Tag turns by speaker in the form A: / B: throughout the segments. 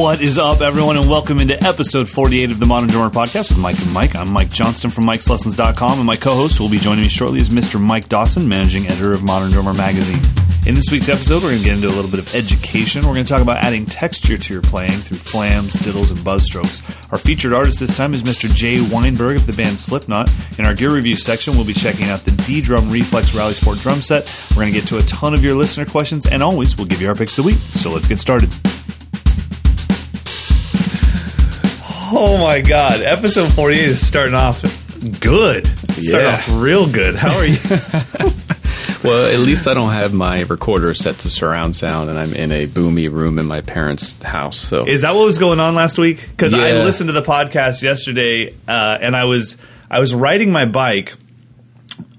A: What is up, everyone, and welcome into episode 48 of the Modern Drummer Podcast with Mike and Mike. I'm Mike Johnston from Mike'sLessons.com, and my co-host who will be joining me shortly is Mr. Mike Dawson, managing editor of Modern Drummer Magazine. In this week's episode, we're going to get into a little bit of education. We're going to talk about adding texture to your playing through flams, diddles, and buzz strokes. Our featured artist this time is Mr. Jay Weinberg of the band Slipknot. In our gear review section, we'll be checking out the ddrum Reflex Rally Sport drum set. We're going to get to a ton of your listener questions, and always, we'll give you our picks of the week. So let's get started. Oh my god, episode 48 is starting off good. Starting
B: Yeah.
A: off real good. How are you?
B: Well, at least I don't have my recorder set to surround sound, and I'm in a boomy room in my parents' house. So
A: Is that what was going on last week? Because I listened to the podcast yesterday, uh, and I was I was riding my bike,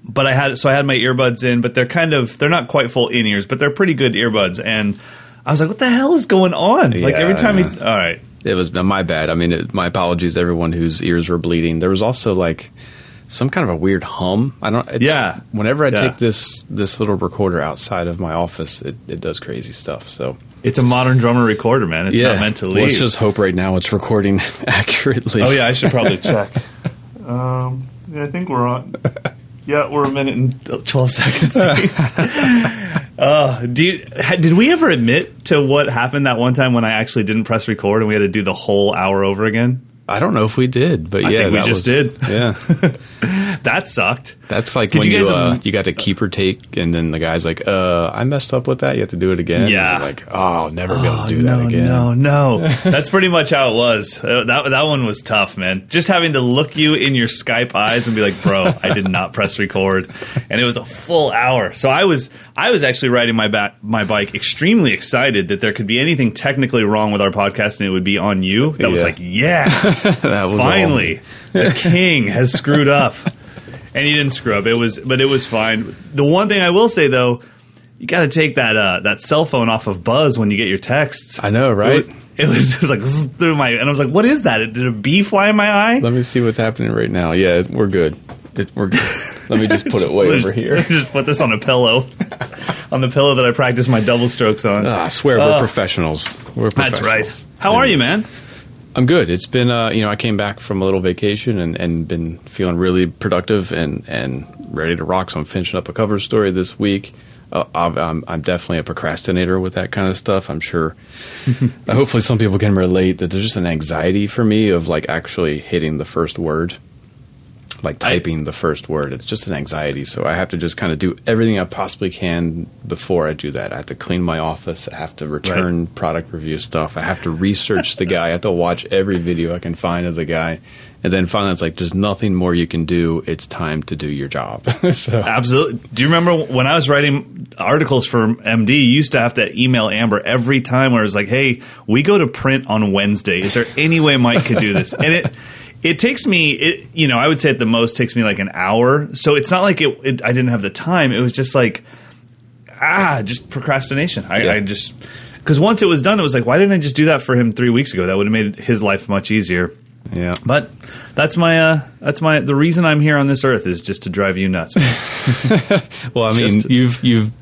A: but I had so I had my earbuds in, but they're kind of they're not quite full in ears, but they're pretty good earbuds, and I was like, "What the hell is going on?" like every time
B: yeah.
A: all right,
B: it was my bad. I mean, it, my apologies, to everyone whose ears were bleeding. There was also like some kind of a weird hum. I don't. It's,
A: Yeah.
B: Whenever I
A: Yeah.
B: take this this little recorder outside of my office, it, it does crazy stuff. So
A: it's a modern drummer recorder, man. It's not meant to leave.
B: Let's just hope right now it's recording accurately.
A: Oh yeah, I should probably check. Um, yeah, I think we're on. Yeah, we're a minute and twelve seconds. uh, do you, did we ever admit to what happened that one time when I actually didn't press record and we had to do the whole hour over again?
B: I don't know if we did, but
A: I
B: yeah,
A: think we just
B: was-
A: did.
B: Yeah.
A: That sucked.
B: That's like
A: Could
B: when
A: you
B: you uh, you got to keeper take, and then the guy's like, "Uh, I messed up with that. You have to do it again."
A: Yeah.
B: And like, oh, I'll never be able to do
A: no,
B: that again.
A: No, no, That's pretty much how it was. Uh, that that one was tough, man. Just having to look you in your Skype eyes and be like, "Bro, I did not press record," and it was a full hour. So I was I was actually riding my back my bike, extremely excited that there could be anything technically wrong with our podcast and it would be on you. That was like, yeah, finally, the king has screwed up, and he didn't screw up. It was, but it was fine. The one thing I will say though. You got to take that uh, that cell phone off of buzz when you get your texts.
B: I know,
A: It
B: right?
A: was, it was, it was like zzz through my, and I was like, "What is that? Did a bee fly in my eye?"
B: Let me see what's happening right now. Yeah, we're good. It, we're good. Let me just put it way over here.
A: Just put this on a pillow, on the pillow that I practice my double strokes on.
B: Ah, I swear we're professionals. We're
A: That's right. How are you, man?
B: I'm good. It's been, uh, you know, I came back from a little vacation and, and been feeling really productive and, and ready to rock. So I'm finishing up a cover story this week. Uh, I'm, I'm- definitely a procrastinator with that kind of stuff. I'm sure. hopefully, some people can relate that there's just an anxiety for me of like actually hitting the first word, like
A: I-
B: typing the first word. It's just an anxiety. So I have to just kind of do everything I possibly can before I do that. I have to clean my office. I have to return product review stuff. I have to research the guy. I have to watch every video I can find of the guy. And then finally, it's like, there's nothing more you can do. It's time to do your job. so,
A: Absolutely. Do you remember when I was writing articles for MD? You used to have to email Amber every time where it was like, "Hey, we go to print on Wednesday. Is there any way Mike could do this?" And it it takes me, it you know, I would say at the most takes me like an hour. So it's not like it, it I didn't have the time. It was just like ah, just procrastination. I,
B: Yeah.
A: I just because once it was done, it was like, why didn't I just do that for him three weeks ago? That would have made his life much easier.
B: yeah.
A: But that's my uh, that's my the reason I'm here on this earth is just to drive you nuts.
B: Well, I mean,
A: Just-
B: you've you've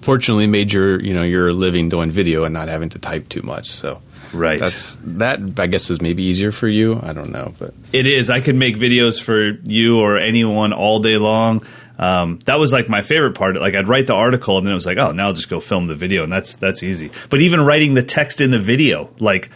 B: fortunately made your you know your living doing video and not having to type too much. So
A: Right.
B: that's that. I guess is maybe easier for you. I don't know, but
A: It is. I could make videos for you or anyone all day long. Um, that was like my favorite part. Like I'd write the article and then it was like, oh, now I'll just go film the video, and that's that's easy. But even writing the text in the video, like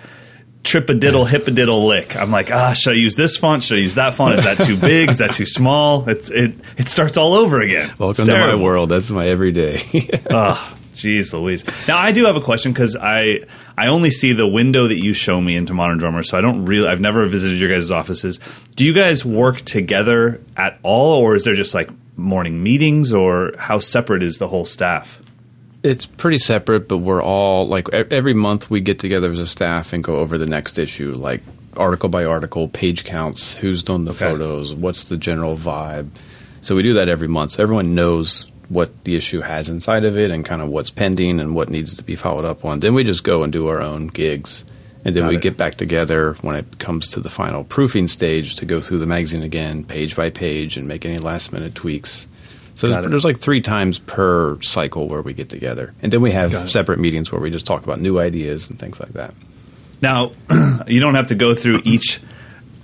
A: trippadiddle hippadiddle lick, I'm like, ah, should I use this font? Should I use that font? Is that too big? Is that too small? It's it it starts all over again.
B: welcome
A: It's
B: to my world. That's my everyday.
A: Oh, jeez Louise. Now I do have a question because I I only see the window that you show me into Modern Drummer, so I don't really I've never visited your guys' offices. Do you guys work together at all, or is there just like morning meetings, or how separate is the whole staff?
B: It's pretty separate, but we're all like every month we get together as a staff and go over the next issue, like article by article, page counts, who's done the
A: Okay.
B: photos, what's the general vibe. So we do that every month, so everyone knows what the issue has inside of it and kind of what's pending and what needs to be followed up on. Then we just go and do our own gigs. And then
A: Got
B: we
A: it.
B: get back together when it comes to the final proofing stage to go through the magazine again, page by page, and make any last minute tweaks. So there's, there's like three times per cycle where we get together, and then we have separate meetings where we just talk about new ideas and things like that.
A: Now, you don't have to go through each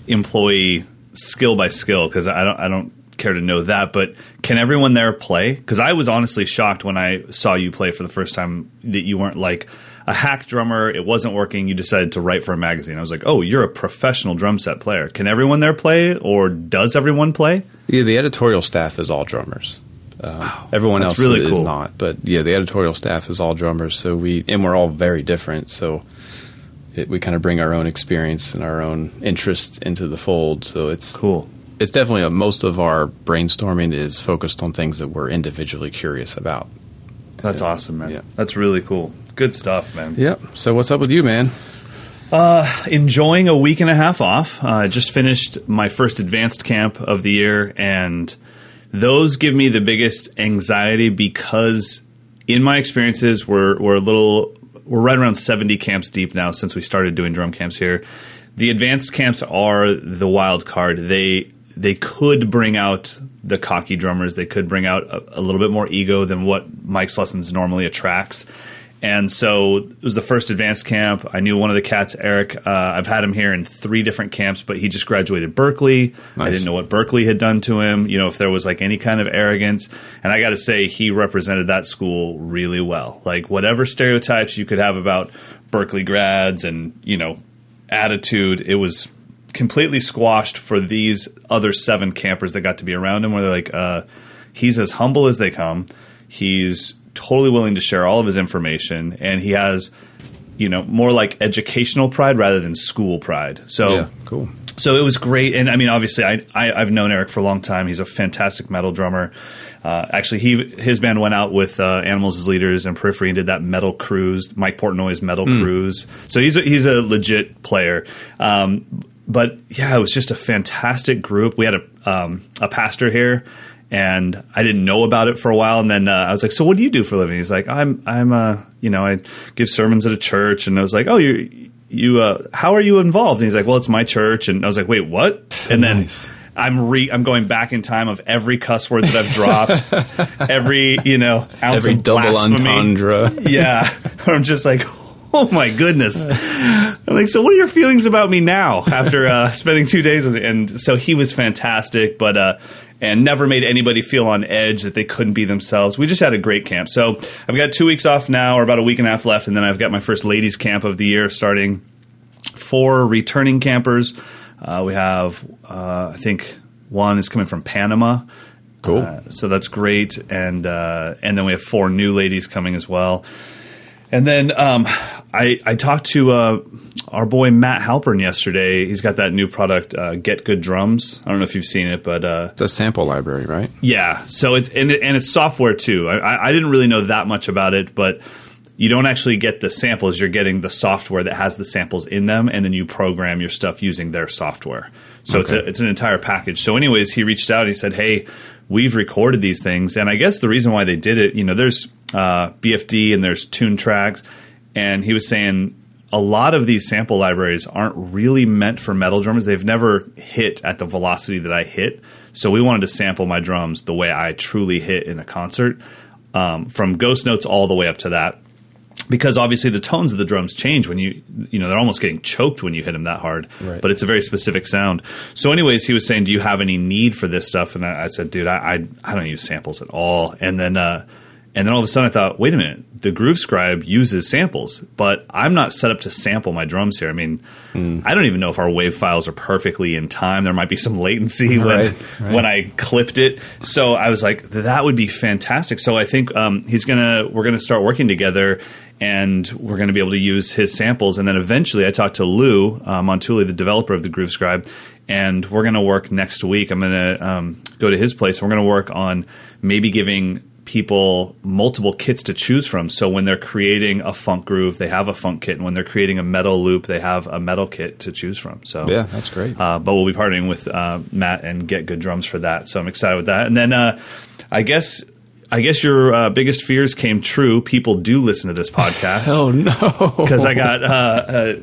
A: employee skill by skill because I don't I don't care to know that. But can everyone there play? Because I was honestly shocked when I saw you play for the first time that you weren't like a hack drummer. It wasn't working. You decided to write for a magazine. I was like, oh, you're a professional drum set player. Can everyone there play, or does everyone play?
B: Yeah, the editorial staff is all drummers. Uh, everyone else
A: really
B: is
A: cool.
B: not, but yeah, the editorial staff is all drummers. So we and we're all very different. So it, we kind of bring our own experience and our own interests into the fold. So it's
A: Cool.
B: It's definitely a, most of our brainstorming is focused on things that we're individually curious about.
A: That's awesome, man.
B: Yeah.
A: That's really cool. Good stuff, man.
B: Yep. So what's up with you, man?
A: Uh, enjoying a week and a half off. Uh, just finished my first advanced camp of the year, and those give me the biggest anxiety because, in my experiences, we're we're a little we're right around seventy camps deep now since we started doing drum camps here. The advanced camps are the wild card. They they could bring out the cocky drummers. They could bring out a, a little bit more ego than what Mike's lessons normally attracts. And so it was the first advanced camp. I knew one of the cats, Eric. Uh, I've had him here in three different camps, but he just graduated Berklee. I didn't know what Berklee had done to him. You know, if there was like any kind of arrogance. And I got to say, he represented that school really well. Like whatever stereotypes you could have about Berklee grads and you know attitude, it was completely squashed for these other seven campers that got to be around him. Where they're like, uh, he's as humble as they come. He's totally willing to share all of his information, and he has, you know, more like educational pride rather than school pride. So
B: yeah, cool.
A: so it was great, and I mean, obviously, I, I I've known Eric for a long time. He's a fantastic metal drummer. Uh, actually, he his band went out with uh, Animals as Leaders and Periphery and did that metal cruise, Mike Portnoy's metal cruise. So he's a, he's a legit player. Um, but yeah, it was just a fantastic group. We had a um, a pastor here, and I didn't know about it for a while. And then uh, I was like, "So what do you do for a living?" He's like, "I'm I'm uh you know I give sermons at a church." And I was like, "Oh, you you uh, how are you involved?" And he's like, "Well, it's my church." And I was like, "Wait, what?" And then.
B: Nice.
A: I'm re I'm going back in time of every cuss word that I've dropped, every you know ounce
B: Every
A: of
B: double
A: blasphemy.
B: entendre.
A: Yeah, I'm just like, oh my goodness. I'm like, so what are your feelings about me now after uh, spending two days with it? And so he was fantastic, but uh, and never made anybody feel on edge that they couldn't be themselves. We just had a great camp. So I've got two weeks off now, or about a week and a half left, and then I've got my first ladies camp of the year starting. Four returning campers. Uh, we have, uh, I think, one is coming from Panama.
B: Cool.
A: Uh, so that's great, and uh, and then we have four new ladies coming as well. And then um, I I talked to uh, our boy Matt Halpern yesterday. He's got that new product, uh, Get Good Drums. I don't know if you've seen it, but uh,
B: It's a sample library, right?
A: yeah. So it's and, it, and it's software too. I- I, I didn't really know that much about it, but you don't actually get the samples. You're getting the software that has the samples in them, and then you program your stuff using their software. So it's a, it's an entire package. So, anyways, he reached out. And He said, "Hey, we've recorded these things," and I guess the reason why they did it, you know, there's uh, BFD and there's Toontracks, and he was saying a lot of these sample libraries aren't really meant for metal drummers. They've never hit at the velocity that I hit. So we wanted to sample my drums the way I truly hit in a concert, um, from ghost notes all the way up to that. Because obviously the tones of the drums change when you, you know, they're almost getting choked when you hit them that hard.
B: Right.
A: But it's a very specific sound. So, anyways, he was saying, "Do you have any need for this stuff?" And I, I said, "Dude, I, I, I don't use samples at all." And then, uh, and then all of a sudden, I thought, "Wait a minute, the Groove Scribe uses samples, but I'm not set up to sample my drums here. I mean, I don't even know if our wave files are perfectly in time. There might be some latency when
B: Right, right.
A: when I clipped it. So I was like, that would be fantastic. So I think um, he's gonna we're gonna start working together, and we're gonna be able to use his samples. And then eventually, I talked to Lou uh, Montulli, the developer of the Groove Scribe, and we're gonna work next week. I'm gonna um, go to his place. We're gonna work on maybe giving people multiple kits to choose from. So when they're creating a funk groove, they have a funk kit, and when they're creating a metal loop, they have a metal kit to choose from. So
B: Yeah, that's great.
A: uh, but we'll be partnering with uh, Matt and Get Good Drums for that. So I'm excited with that. And then uh, I guess I guess your uh, biggest fears came true. People do listen to this podcast
B: oh no!
A: because I got uh, uh,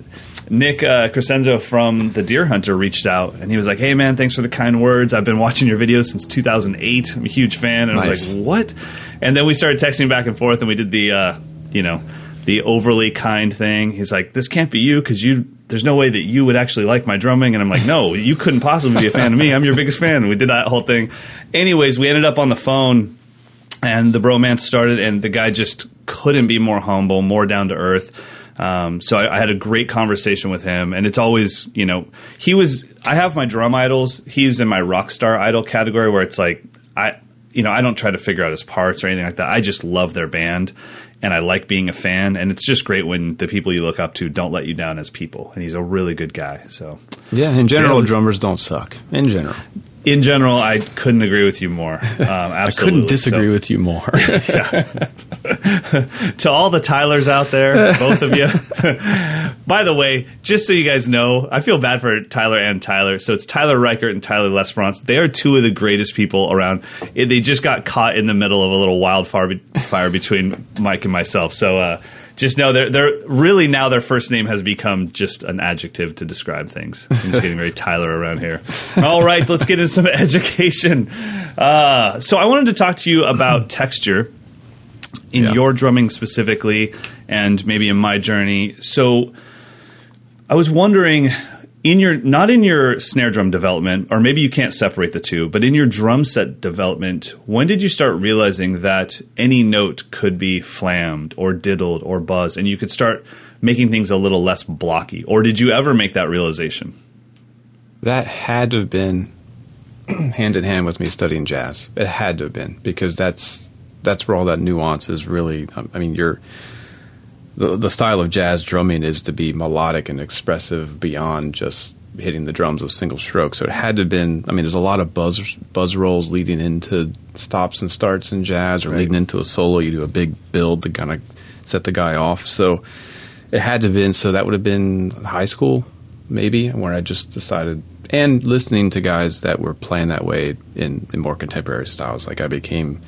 A: Nick uh, Crescenzo from the Dear Hunter reached out and he was like, "Hey man, thanks for the kind words. I've been watching your videos since 2008. I'm a huge fan." And I was like, "What?" And then we started texting back and forth, and we did the uh, you know the overly kind thing. He's like, "This can't be you because you." There's no way that you would actually like my drumming, and I'm like, "No, you couldn't possibly be a fan of me. I'm your biggest fan." We did that whole thing. Anyways, we ended up on the phone, and the bromance started, and the guy just couldn't be more humble, more down to earth. Um, so I, I, had a great conversation with him, and it's always, you know, he was. I have my drum idols. He's in my rock star idol category, where it's like I, you know, I don't try to figure out his parts or anything like that. I just love their band, and I like being a fan. And it's just great when the people you look up to don't let you down as people. And he's a really good guy. So
B: yeah, in general, so, yeah, drummers don't suck. In general,
A: in general, I couldn't agree with you more. Um,
B: I couldn't disagree so, with you more.
A: to all the Tylers out there, both of you. By the way, just so you guys know, I feel bad for Tyler and Tyler. So it's Tyler Reichert and Tyler Lesperance. They are two of the greatest people around. They just got caught in the middle of a little wildfire between Mike and myself. So. Uh, just know they're they're really now their first name has become just an adjective to describe things. I'm just getting very Tyler around here. All right, let's get into some education. Uh, so I wanted to talk to you about texture in yeah. your drumming specifically, and maybe in my journey. So I was wondering in your not in your snare drum development or maybe you can't separate the two but in your drum set development when did you start realizing that any note could be flammed or diddled or buzzed and you could start making things a little less blocky? Or did you ever make that realization?
B: That had to have been hand in hand with me studying jazz. It had to have been because that's that's where all that nuance is really i mean you're the the style of jazz drumming is to be melodic and expressive beyond just hitting the drums with single strokes. So it had to have been. I mean, there's a lot of buzz buzz rolls leading into stops and starts in jazz, or right. leading into a solo. You do a big build to kind of set the guy off. So it had to have been. So that would have been high school, maybe, where I just decided. And listening to guys that were playing that way in, in more contemporary styles, like I became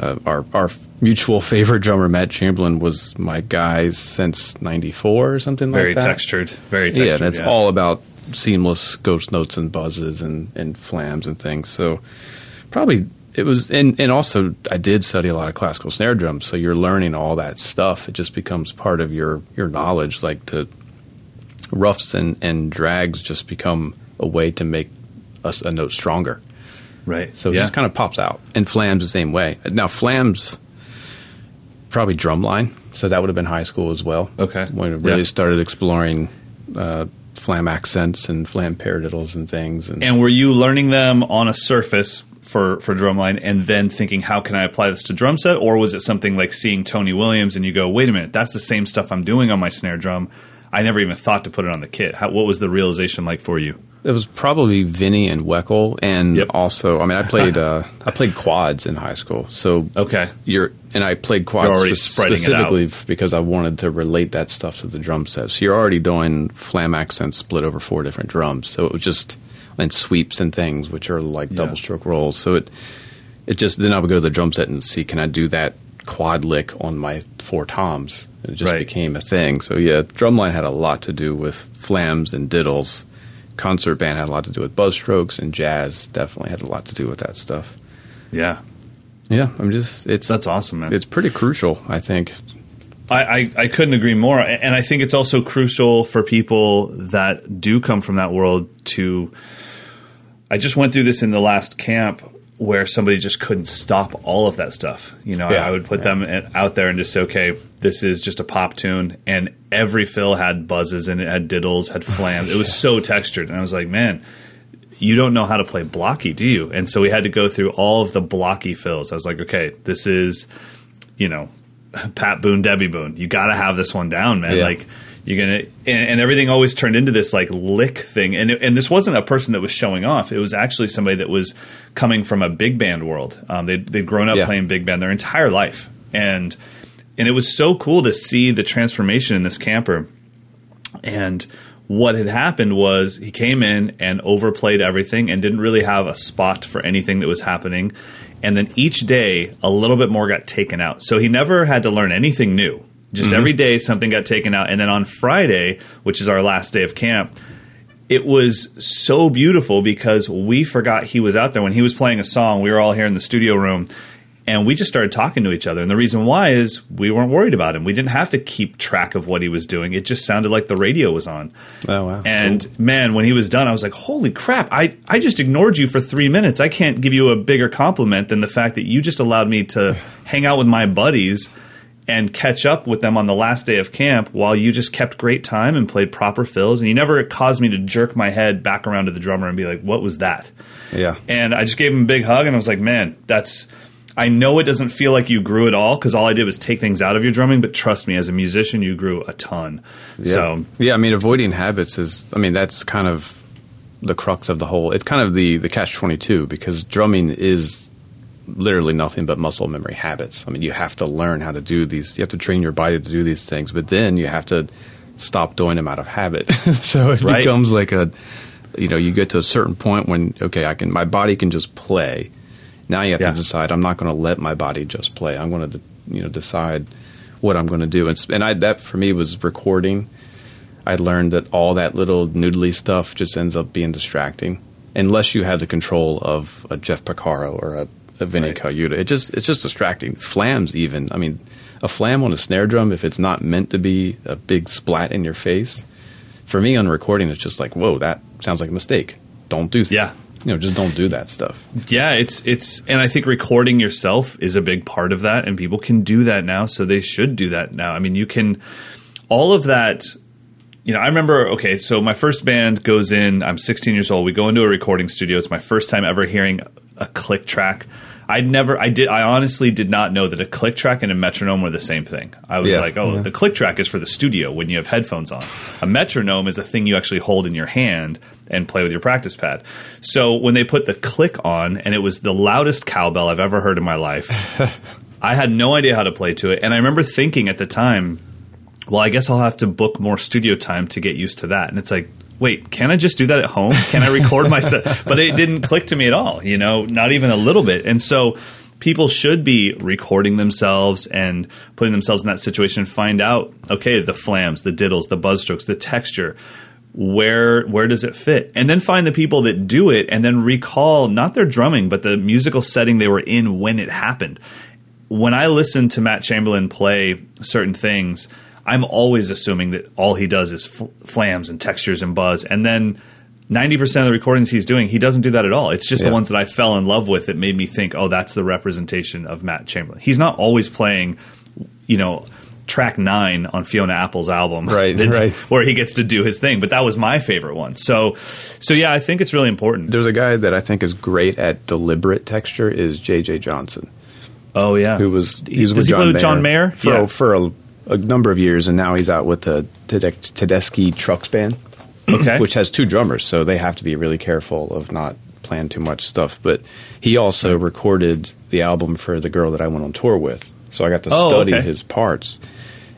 B: uh, our our mutual favorite drummer Matt Chamberlain was my guy since '94 or something
A: very
B: like that.
A: Very textured, very textured.
B: Yeah, and it's yeah. all about seamless ghost notes and buzzes and and flams and things. So probably it was and and also I did study a lot of classical snare drums, so you're learning all that stuff. It just becomes part of your your knowledge. Like to roughs and and drags just become a way to make a, a note stronger.
A: Right.
B: So it yeah. just kind of pops out. And Flams the same way. Now Flams probably drumline, so that would have been high school as well.
A: Okay.
B: When we really yeah. started exploring uh, flam accents and flam paradiddles and things.
A: And, and were you learning them on a surface for for drumline and then thinking how can I apply this to drum set or was it something like seeing Tony Williams and you go wait a minute that's the same stuff I'm doing on my snare drum I never even thought to put it on the kit how, what was the realization like for you
B: it was probably Vinny and Weckl, and yep. also, I mean, I played uh, I played quads in high school. So
A: okay,
B: you're and I played quads spe- specifically because I wanted to relate that stuff to the drum set. So you're already doing flam accents split over four different drums. So it was just and sweeps and things, which are like yeah. double stroke rolls. So it it just then I would go to the drum set and see can I do that quad lick on my four toms. It just right. became a thing. So yeah, drumline had a lot to do with flams and diddles concert band had a lot to do with buzz strokes, and jazz definitely had a lot to do with that stuff.
A: Yeah,
B: yeah. I'm just it's
A: that's awesome, man.
B: It's pretty crucial, I think.
A: I, I, I couldn't agree more, and I think it's also crucial for people that do come from that world to. I just went through this in the last camp where somebody just couldn't stop all of that stuff. You know, yeah, I would put yeah. them out there and just say, okay, this is just a pop tune, and every fill had buzzes and it had diddles, had flams. It was so textured, and I was like, man, you don't know how to play blocky, do you? And so we had to go through all of the blocky fills. I was like, okay, this is, you know, Pat Boone, Debbie Boone. You got to have this one down, man. Yeah. Like you're gonna and, and, everything always turned into this like lick thing. And and this wasn't a person that was showing off. It was actually somebody that was coming from a big band world. Um, they'd, they'd grown up yeah. playing big band their entire life. And and it was so cool to see the transformation in this camper. And what had happened was he came in and overplayed everything and didn't really have a spot for anything that was happening. And then each day a little bit more got taken out. So he never had to learn anything new just mm-hmm. every day something got taken out. And then on Friday, which is our last day of camp, it was so beautiful because we forgot he was out there when he was playing a song. We were all here in the studio room and we just started talking to each other. And the reason why is we weren't worried about him. We didn't have to keep track of what he was doing. It just sounded like the radio was on.
B: Oh wow!
A: And cool. man, when he was done, I was like, "Holy crap! I I just ignored you for three minutes. I can't give you a bigger compliment than the fact that you just allowed me to hang out with my buddies." And catch up with them on the last day of camp while you just kept great time and played proper fills and you never caused me to jerk my head back around to the drummer and be like what was that
B: yeah
A: and i just gave him a big hug and i was like man that's I know it doesn't feel like you grew at all because all I did was take things out of your drumming, but trust me, as a musician, you grew a ton.
B: Yeah.
A: So
B: yeah, I mean, avoiding habits is, I mean, that's kind of the crux of the whole. It's kind of the the catch twenty two because drumming is literally nothing but muscle memory habits. I mean, you have to learn how to do these. You have to train your body to do these things, but then you have to stop doing them out of habit. so it right. becomes like a, you know, you get to a certain point when okay, I can, my body can just play now you have yeah. to decide. I'm not going to let my body just play. I'm going to, you know, decide what I'm going to do. And, and I, that for me was recording. I learned that all that little noodly stuff just ends up being distracting unless you have the control of a Jeff Porcaro or a, a Vinny right. Colaiuta. It just it's just distracting. Flams even. I mean, a flam on a snare drum if it's not meant to be a big splat in your face. For me on recording, it's just like, whoa, that sounds like a mistake. Don't do that.
A: Yeah
B: you know just don't do that stuff
A: yeah it's it's and i think recording yourself is a big part of that and people can do that now so they should do that now i mean you can all of that you know i remember okay so my first band goes in i'm 16 years old we go into a recording studio it's my first time ever hearing a click track I never, I did, I honestly did not know that a click track and a metronome were the same thing. I was yeah, like, oh, yeah. the click track is for the studio when you have headphones on. A metronome is a thing you actually hold in your hand and play with your practice pad. So when they put the click on, and it was the loudest cowbell I've ever heard in my life, I had no idea how to play to it. And I remember thinking at the time, well, I guess I'll have to book more studio time to get used to that. And it's like, wait, can I just do that at home? Can I record myself? but it didn't click to me at all, you know, not even a little bit. And so people should be recording themselves and putting themselves in that situation and find out, okay, the flams, the diddles, the buzz strokes, the texture. Where where does it fit? And then find the people that do it and then recall not their drumming, but the musical setting they were in when it happened. When I listen to Matt Chamberlain play certain things, I'm always assuming that all he does is fl- flams and textures and buzz, and then. 90% of the recordings he's doing, he doesn't do that at all. It's just yeah. the ones that I fell in love with that made me think, oh, that's the representation of Matt Chamberlain. He's not always playing, you know, track nine on Fiona Apple's album,
B: right, that, right,
A: where he gets to do his thing. But that was my favorite one. So, so yeah, I think it's really important.
B: There's a guy that I think is great at deliberate texture is J.J. Johnson.
A: Oh yeah,
B: who was he was
A: with John, Mayer John Mayer
B: for yeah. for a a number of years, and now he's out with the Tedeschi Trucks Band,
A: okay.
B: which has two drummers, so they have to be really careful of not playing too much stuff. But he also recorded the album for the girl that I went on tour with, so I got to oh, study okay. his parts.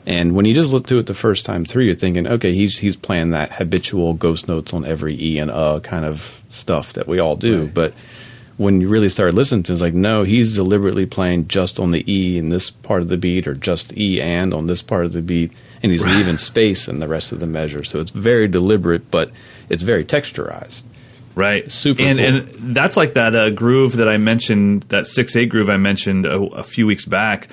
B: And when you just look through it the first time through, you're thinking, okay, he's he's playing that habitual ghost notes on every E and uh kind of stuff that we all do, right. but when you really start listening to it, it's like, no, he's deliberately playing just on the E in this part of the beat or just E and on this part of the beat. And he's right. leaving space in the rest of the measure. So it's very deliberate, but it's very texturized.
A: Right.
B: Super
A: and,
B: cool.
A: and that's like that uh, groove that I mentioned, that 6 8 groove I mentioned a, a few weeks back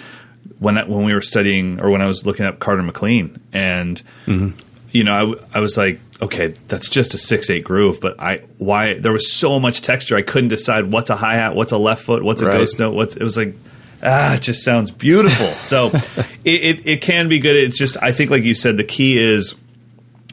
A: when I, when we were studying or when I was looking up Carter McLean. And, mm-hmm. you know, I, I was like, okay, that's just a six eight groove, but I why there was so much texture I couldn't decide what's a hi hat, what's a left foot, what's a right. ghost note, what's it was like ah, it just sounds beautiful. so it, it, it can be good. It's just I think like you said, the key is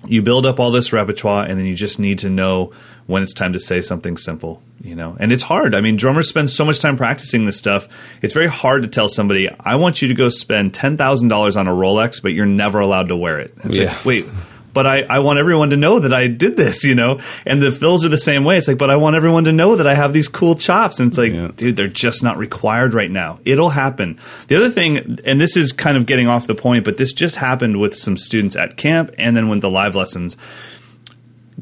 A: you build up all this repertoire and then you just need to know when it's time to say something simple, you know. And it's hard. I mean, drummers spend so much time practicing this stuff. It's very hard to tell somebody, "I want you to go spend ten thousand dollars on a Rolex, but you're never allowed to wear it." It's yeah. like, wait but I, I want everyone to know that I did this, you know? And the fills are the same way. It's like, but I want everyone to know that I have these cool chops. And it's like, yeah. dude, they're just not required right now. It'll happen. The other thing, and this is kind of getting off the point, but this just happened with some students at camp and then with the live lessons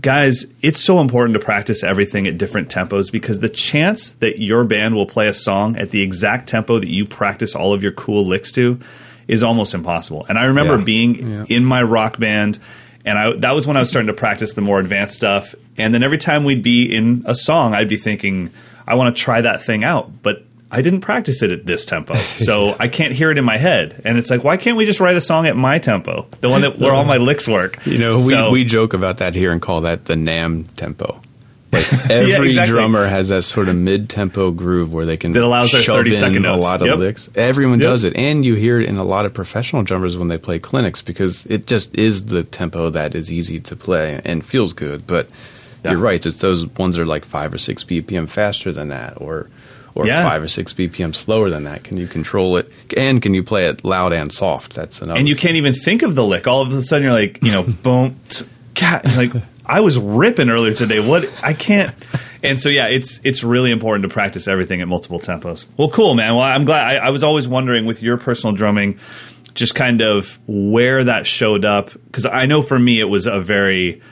A: guys, it's so important to practice everything at different tempos because the chance that your band will play a song at the exact tempo that you practice all of your cool licks to is almost impossible. And I remember yeah. being yeah. in my rock band and I, that was when I was starting to practice the more advanced stuff. And then every time we'd be in a song, I'd be thinking, I want to try that thing out, but I didn't practice it at this tempo, so I can't hear it in my head. And it's like, why can't we just write a song at my tempo, the one that where all my licks work?
B: You know, we, we joke about that here and call that the NAMM tempo. Like every
A: exactly.
B: drummer has that sort of mid-tempo groove where they can
A: That allows their
B: shove
A: 30
B: in
A: second
B: a lot of
A: Yep.
B: licks. Everyone
A: Yep.
B: does it, and you hear it in a lot of professional drummers when they play clinics because it just is the tempo that is easy to play and feels good. But
A: Yeah.
B: you're right; it's those ones that are like five or six BPM faster than that, or or
A: Yeah.
B: five or six BPM slower than that. Can you control it? And can you play it loud and soft? That's another.
A: and you can't even think of the lick. All of a sudden, you're like, you know, boom, t- cat. Like I was ripping earlier today. What I can't. And so yeah, it's it's really important to practice everything at multiple tempos. Well, cool, man. Well, I'm glad. I, I was always wondering with your personal drumming, just kind of where that showed up because I know for me it was a very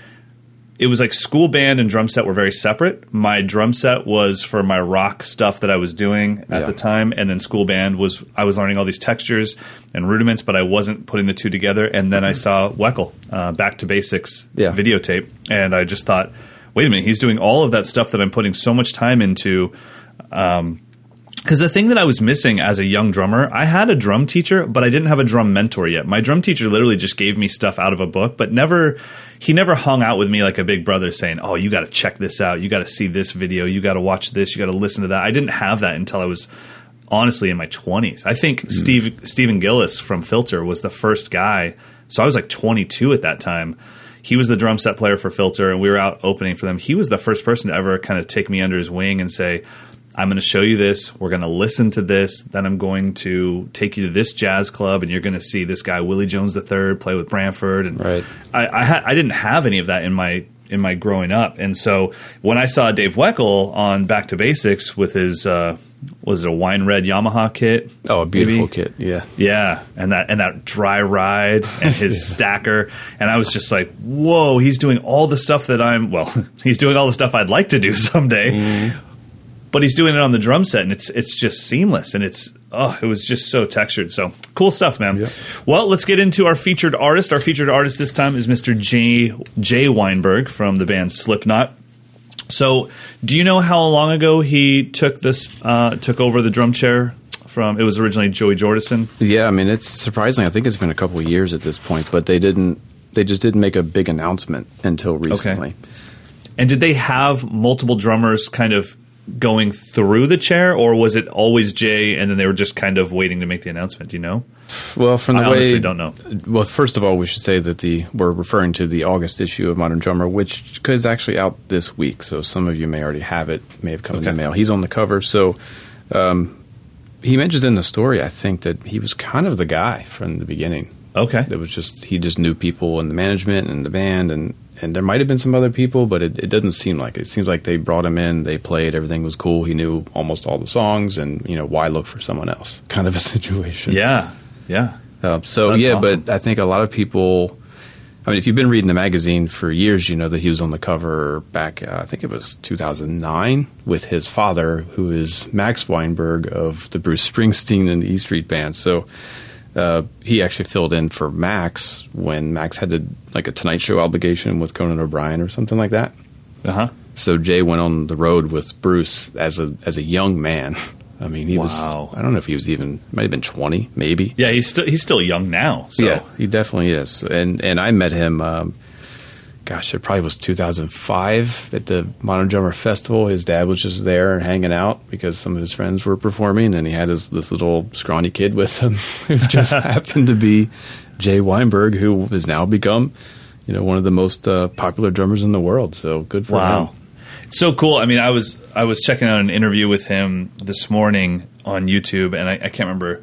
A: it was like school band and drum set were very separate. My drum set was for my rock stuff that I was doing at
B: Yeah.
A: the time, and then school band was I was learning all these textures and rudiments, but I wasn't putting the two together. And then I saw Weckl, uh, Back to Basics
B: Yeah.
A: videotape, and I just thought, wait a minute, he's doing all of that stuff that I'm putting so much time into. Because the thing that I was missing as a young drummer, I had a drum teacher, but I didn't have a drum mentor yet. My drum teacher literally just gave me stuff out of a book, but never, he never hung out with me like a big brother saying, Oh, you got to check this out. You got to see this video. You got to watch this. You got to listen to that. I didn't have that until I was honestly in my 20s. I think hmm. Steve, Stephen Gillis from Filter was the first guy. So I was like 22 at that time. He was the drum set player for Filter, and we were out opening for them. He was the first person to ever kind of take me under his wing and say, I'm going to show you this. We're going to listen to this. Then I'm going to take you to this jazz club, and you're going to see this guy Willie Jones III play with Branford. And
B: Right.
A: I I, ha- I didn't have any of that in my in my growing up, and so when I saw Dave Weckl on Back to Basics with his uh, was it a wine red Yamaha kit?
B: oh, a beautiful
A: maybe?
B: kit, yeah.
A: Yeah, and that and that dry ride and his stacker, and I was just like, "Whoa, he's doing all the stuff that I'm." Well, he's doing all the stuff I'd like to do someday, but he's doing it on the drum set, and it's it's just seamless, and it's oh, it was just so textured. So cool stuff, man.
B: Yeah.
A: Well, let's get into our featured artist. Our featured artist this time is Mr. Jay Jay Weinberg from the band Slipknot. So, do you know how long ago he took this uh, took over the drum chair from? It was originally Joey Jordison.
B: Yeah, I mean it's surprising. I think it's been a couple of years at this point, but they didn't. They just didn't make a big announcement until recently.
A: And did they have multiple drummers kind of going through the chair, or was it always Jay and then they were just kind of waiting to make the announcement? Do you know?
B: Well, from the way
A: I
B: way,
A: honestly don't know.
B: Well, first of all, we should say that the we're referring to the August issue of Modern Drummer, which is actually out this week. So some of you may already have it, may have come in the mail. He's on the cover, so um, he mentions in the story, I think that he was kind of the guy from the beginning.
A: Okay.
B: It was just he just knew people in the management and the band, and and there might have been some other people, but it, it doesn't seem like it. It seems like they brought him in, they played, everything was cool. He knew almost all the songs, and you know why look for someone else? Kind of a situation.
A: Yeah. Yeah.
B: Uh, so
A: That's
B: yeah,
A: awesome.
B: but I think a lot of people. I mean, if you've been reading the magazine for years, you know that he was on the cover back. Uh, I think it was 2009 with his father, who is Max Weinberg of the Bruce Springsteen and the E Street Band. So uh, he actually filled in for Max when Max had to, like a Tonight Show obligation with Conan O'Brien or something like that.
A: Uh huh.
B: So Jay went on the road with Bruce as a as a young man. I mean, he
A: Wow.
B: was. I don't know if he was even might have been 20, maybe.
A: Yeah. He's still he's still young now. So.
B: Yeah, he definitely is. And and I met him. Um, gosh, it probably was 2005 at the Modern Drummer Festival. His dad was just there and hanging out because some of his friends were performing, and he had his this little scrawny kid with him who just happened to be Jay Weinberg, who has now become, you know, one of the most uh, popular drummers in the world. So good for him.
A: Wow.
B: him.
A: So cool. I mean, I was I was checking out an interview with him this morning on YouTube, and I, I can't remember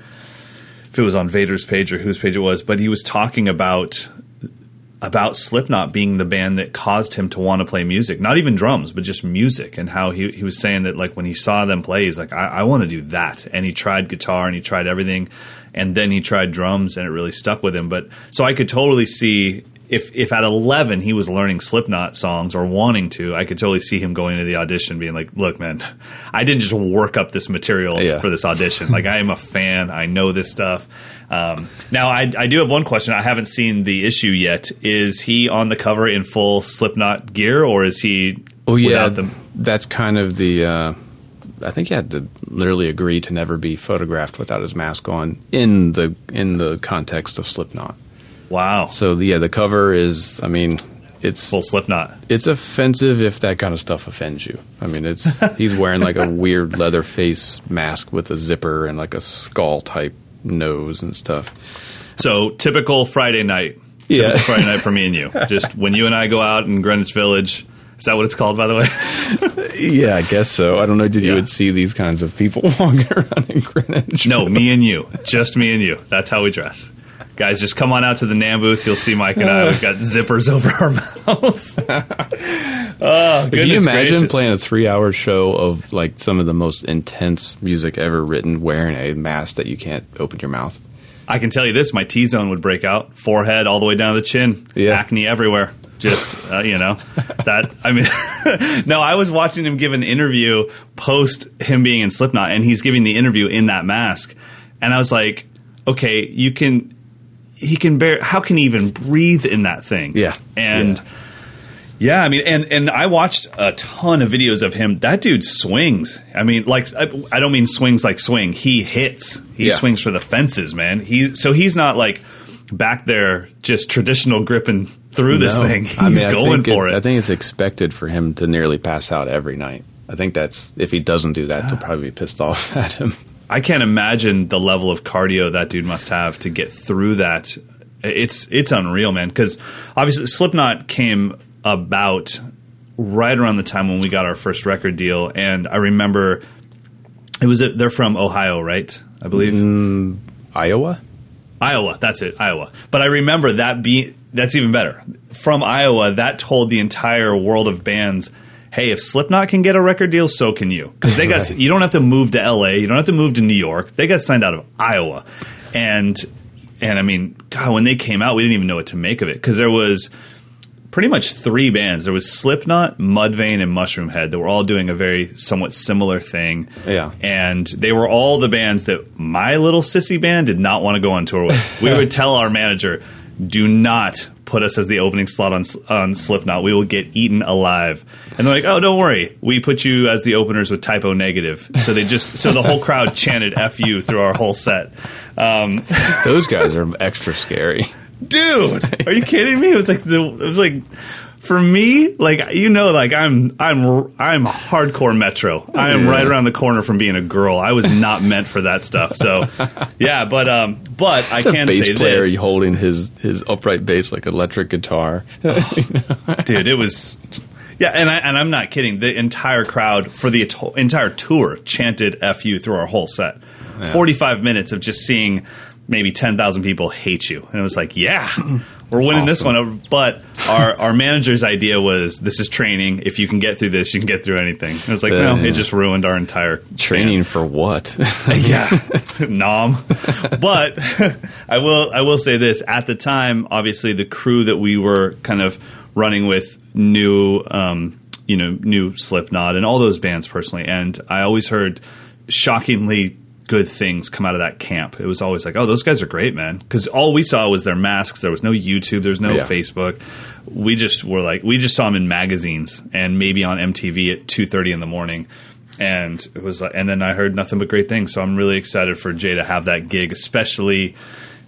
A: if it was on Vader's page or whose page it was, but he was talking about about Slipknot being the band that caused him to want to play music, not even drums, but just music, and how he he was saying that like when he saw them play, he's like, I, I want to do that, and he tried guitar and he tried everything, and then he tried drums, and it really stuck with him. But so I could totally see if if at 11 he was learning Slipknot songs or wanting to, I could totally see him going to the audition being like, "Look, man, I didn't just work up this material
B: Yeah.
A: for this audition. like I am a fan. I know this stuff." Um, now, I, I do have one question. I haven't seen the issue yet. Is he on the cover in full Slipknot gear, or is he
B: Oh yeah, that's kind of the uh, I think he had to literally agree to never be photographed without his mask on in the in the context of Slipknot.
A: Wow.
B: So yeah, the cover is. I mean, it's
A: Full Slipknot.
B: it's offensive if that kind of stuff offends you. I mean, it's he's wearing like a weird leather face mask with a zipper and like a skull type nose and stuff.
A: So typical Friday night. Typical
B: Yeah.
A: Friday night for me and you. Just when you and I go out in Greenwich Village. Is that what it's called, by the way?
B: Yeah, I guess so. I don't know. Did
A: Yeah.
B: you would see these kinds of people walking around in Greenwich?
A: No, me and you. Just me and you. That's how we dress. Guys, just come on out to the NAMM booth. You'll see Mike and I. We've got zippers over our mouths. oh,
B: Can you imagine
A: gracious.
B: playing a three-hour show of like some of the most intense music ever written, wearing a mask that you can't open your mouth?
A: I can tell you this: my T zone would break out, forehead all the way down to the chin,
B: Yeah.
A: acne everywhere. Just uh, you know that. I mean, no, I was watching him give an interview post him being in Slipknot, and he's giving the interview in that mask, and I was like, okay, you can. He can bear. How can he even breathe in that thing?
B: Yeah.
A: and.
B: Yeah.
A: Yeah, I mean, and and I watched a ton of videos of him. That dude swings. I mean, like I, I don't mean swings like swing. He hits. He
B: Yeah.
A: swings for the fences, man. He so he's not like back there just traditional gripping through this
B: No.
A: thing. He's
B: I mean,
A: going for it.
B: I think it's expected for him to nearly pass out every night. I think that's if he doesn't do that, they'll probably be pissed off at him.
A: I can't imagine the level of cardio that dude must have to get through that. It's it's unreal, man. Because obviously, Slipknot came about right around the time when we got our first record deal, and I remember it was they're from Ohio, right? I believe mm,
B: Iowa?
A: Iowa. That's it, Iowa. But I remember that being that's even better from Iowa. That told the entire world of bands. Hey, if Slipknot can get a record deal, so can you. Because they got
B: Right.
A: you don't have to move to L.A. You don't have to move to New York. They got signed out of Iowa, and and I mean, God, when they came out, we didn't even know what to make of it because there was pretty much three bands. There was Slipknot, Mudvayne, and Mushroomhead that were all doing a very somewhat similar thing.
B: Yeah.
A: And they were all the bands that my little sissy band did not want to go on tour with. We would tell our manager, do not put us as the opening slot on, on Slipknot. We will get eaten alive. And they're like, oh, don't worry. We put you as the openers with Type O Negative. So they just, so the whole crowd chanted F you through our whole set. Um,
B: Those guys are extra scary.
A: dude are you kidding me it was like the it was like for me like you know like i'm i'm i'm hardcore metro. I am
B: Yeah.
A: right around the corner from being a girl. I was not meant for that stuff. So yeah but um but i
B: The
A: can
B: bass
A: say
B: player
A: this.
B: holding his his upright bass like electric guitar.
A: dude it was yeah and i and i'm not kidding. The entire crowd for the ato- entire tour chanted fu through our whole set. 45 minutes of just seeing maybe 10,000 people hate you. And it was like yeah we're winning this one but our our manager's idea was this is training. If you can get through this you can get through anything. And it was like no
B: Yeah.
A: it just ruined our entire
B: Training for what?
A: yeah, nom. But I will I will say this: at the time, obviously, the crew that we were kind of running with knew, um, you know, knew Slipknot and all those bands personally, and I always heard shockingly good things come out of that camp. It was always like, oh, those guys are great, man, because all we saw was their masks. There was no YouTube. There was no
B: Yeah.
A: Facebook. We just were like, we just saw them in magazines and maybe on MTV at two thirty in the morning and it was like, and then I heard nothing but great things. So I'm really excited for Jay to have that gig, especially.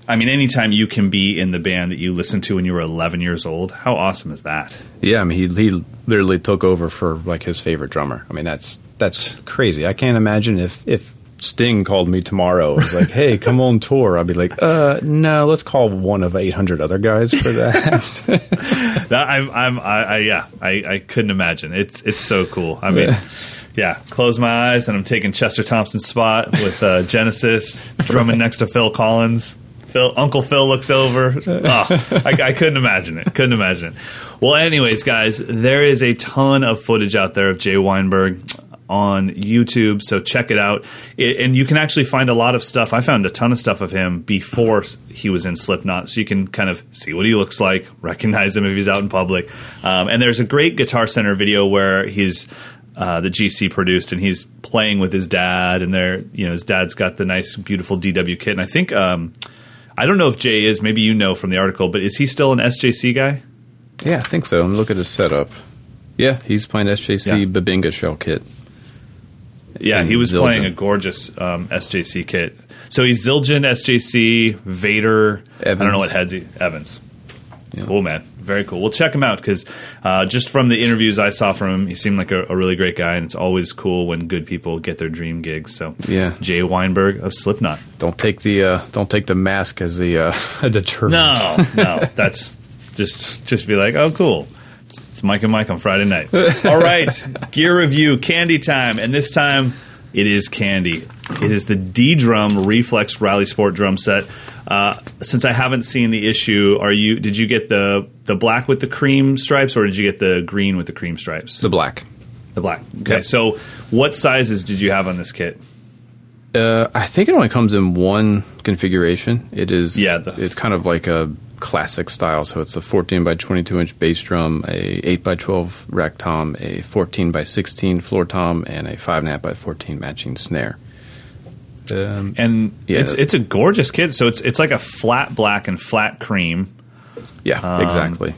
A: I mean, anytime you can be in the band that you listened to when you were 11 years old, how awesome is that?
B: yeah, I mean he he literally took over for like his favorite drummer. I mean that's that's crazy. I can't imagine if if Sting called me tomorrow was like, "Hey, come on tour." I'd be like, "Uh, no, let's call one of 800 other guys for that."
A: That I'm, I'm, I, I yeah, I, I couldn't imagine. It's, it's so cool. I mean, yeah, close my eyes and I'm taking Chester Thompson's spot with uh, Genesis drumming next to Phil Collins. Phil, Uncle Phil looks over. Oh, I, I couldn't imagine it. Couldn't imagine it. Well, anyways, guys, there is a ton of footage out there of Jay Weinberg on YouTube, so check it out. It, and you can actually find a lot of stuff. I found a ton of stuff of him before he was in Slipknot, so you can kind of see what he looks like, recognize him if he's out in public. Um, and there's a great Guitar Center video where he's uh, the GC produced, and he's playing with his dad, and there, you know, his dad's got the nice, beautiful DW kit, and I think. Um, I don't know if Jay is. Maybe you know from the article, but is he still an SJC guy?
B: yeah, I think so. And look at his setup. Yeah, he's playing SJC
A: Yeah.
B: Bubinga shell kit.
A: Yeah, he was
B: Zildjian.
A: playing a gorgeous um, SJC kit. So he's Zildjian, SJC, Vater. I don't know what heads he Evans.
B: Yeah.
A: Cool, man. Very cool. We'll check him out because uh, just from the interviews I saw from him, he seemed like a, a really great guy, and it's always cool when good people get their dream gigs. So,
B: Yeah.
A: Jay Weinberg of Slipknot.
B: Don't take the uh, don't take the mask as the uh, a deterrent.
A: No, no, that's just just be like, oh, cool. It's, Mike and Mike on Friday night. All right, gear review, candy time, and this time it is candy. It is the ddrum Reflex Rally Sport drum set. Uh, since I haven't seen the issue, are you? Did you get the the black with the cream stripes, or did you get the green with the cream stripes?
B: the black.
A: The black. Okay,
B: Yep.
A: so what sizes did you have on this kit?
B: Uh, I think it only comes in one configuration. It is
A: Yeah, the-
B: it's kind of like a classic style. So it's a 14 by 22 inch bass drum, a 8 by 12 rack tom, a 14 by 16 floor tom, and a five and a half by 14 matching snare. Um,
A: And
B: Yeah.
A: it's it's a gorgeous kit. So it's it's like a flat black and flat cream.
B: yeah,
A: Um,
B: exactly.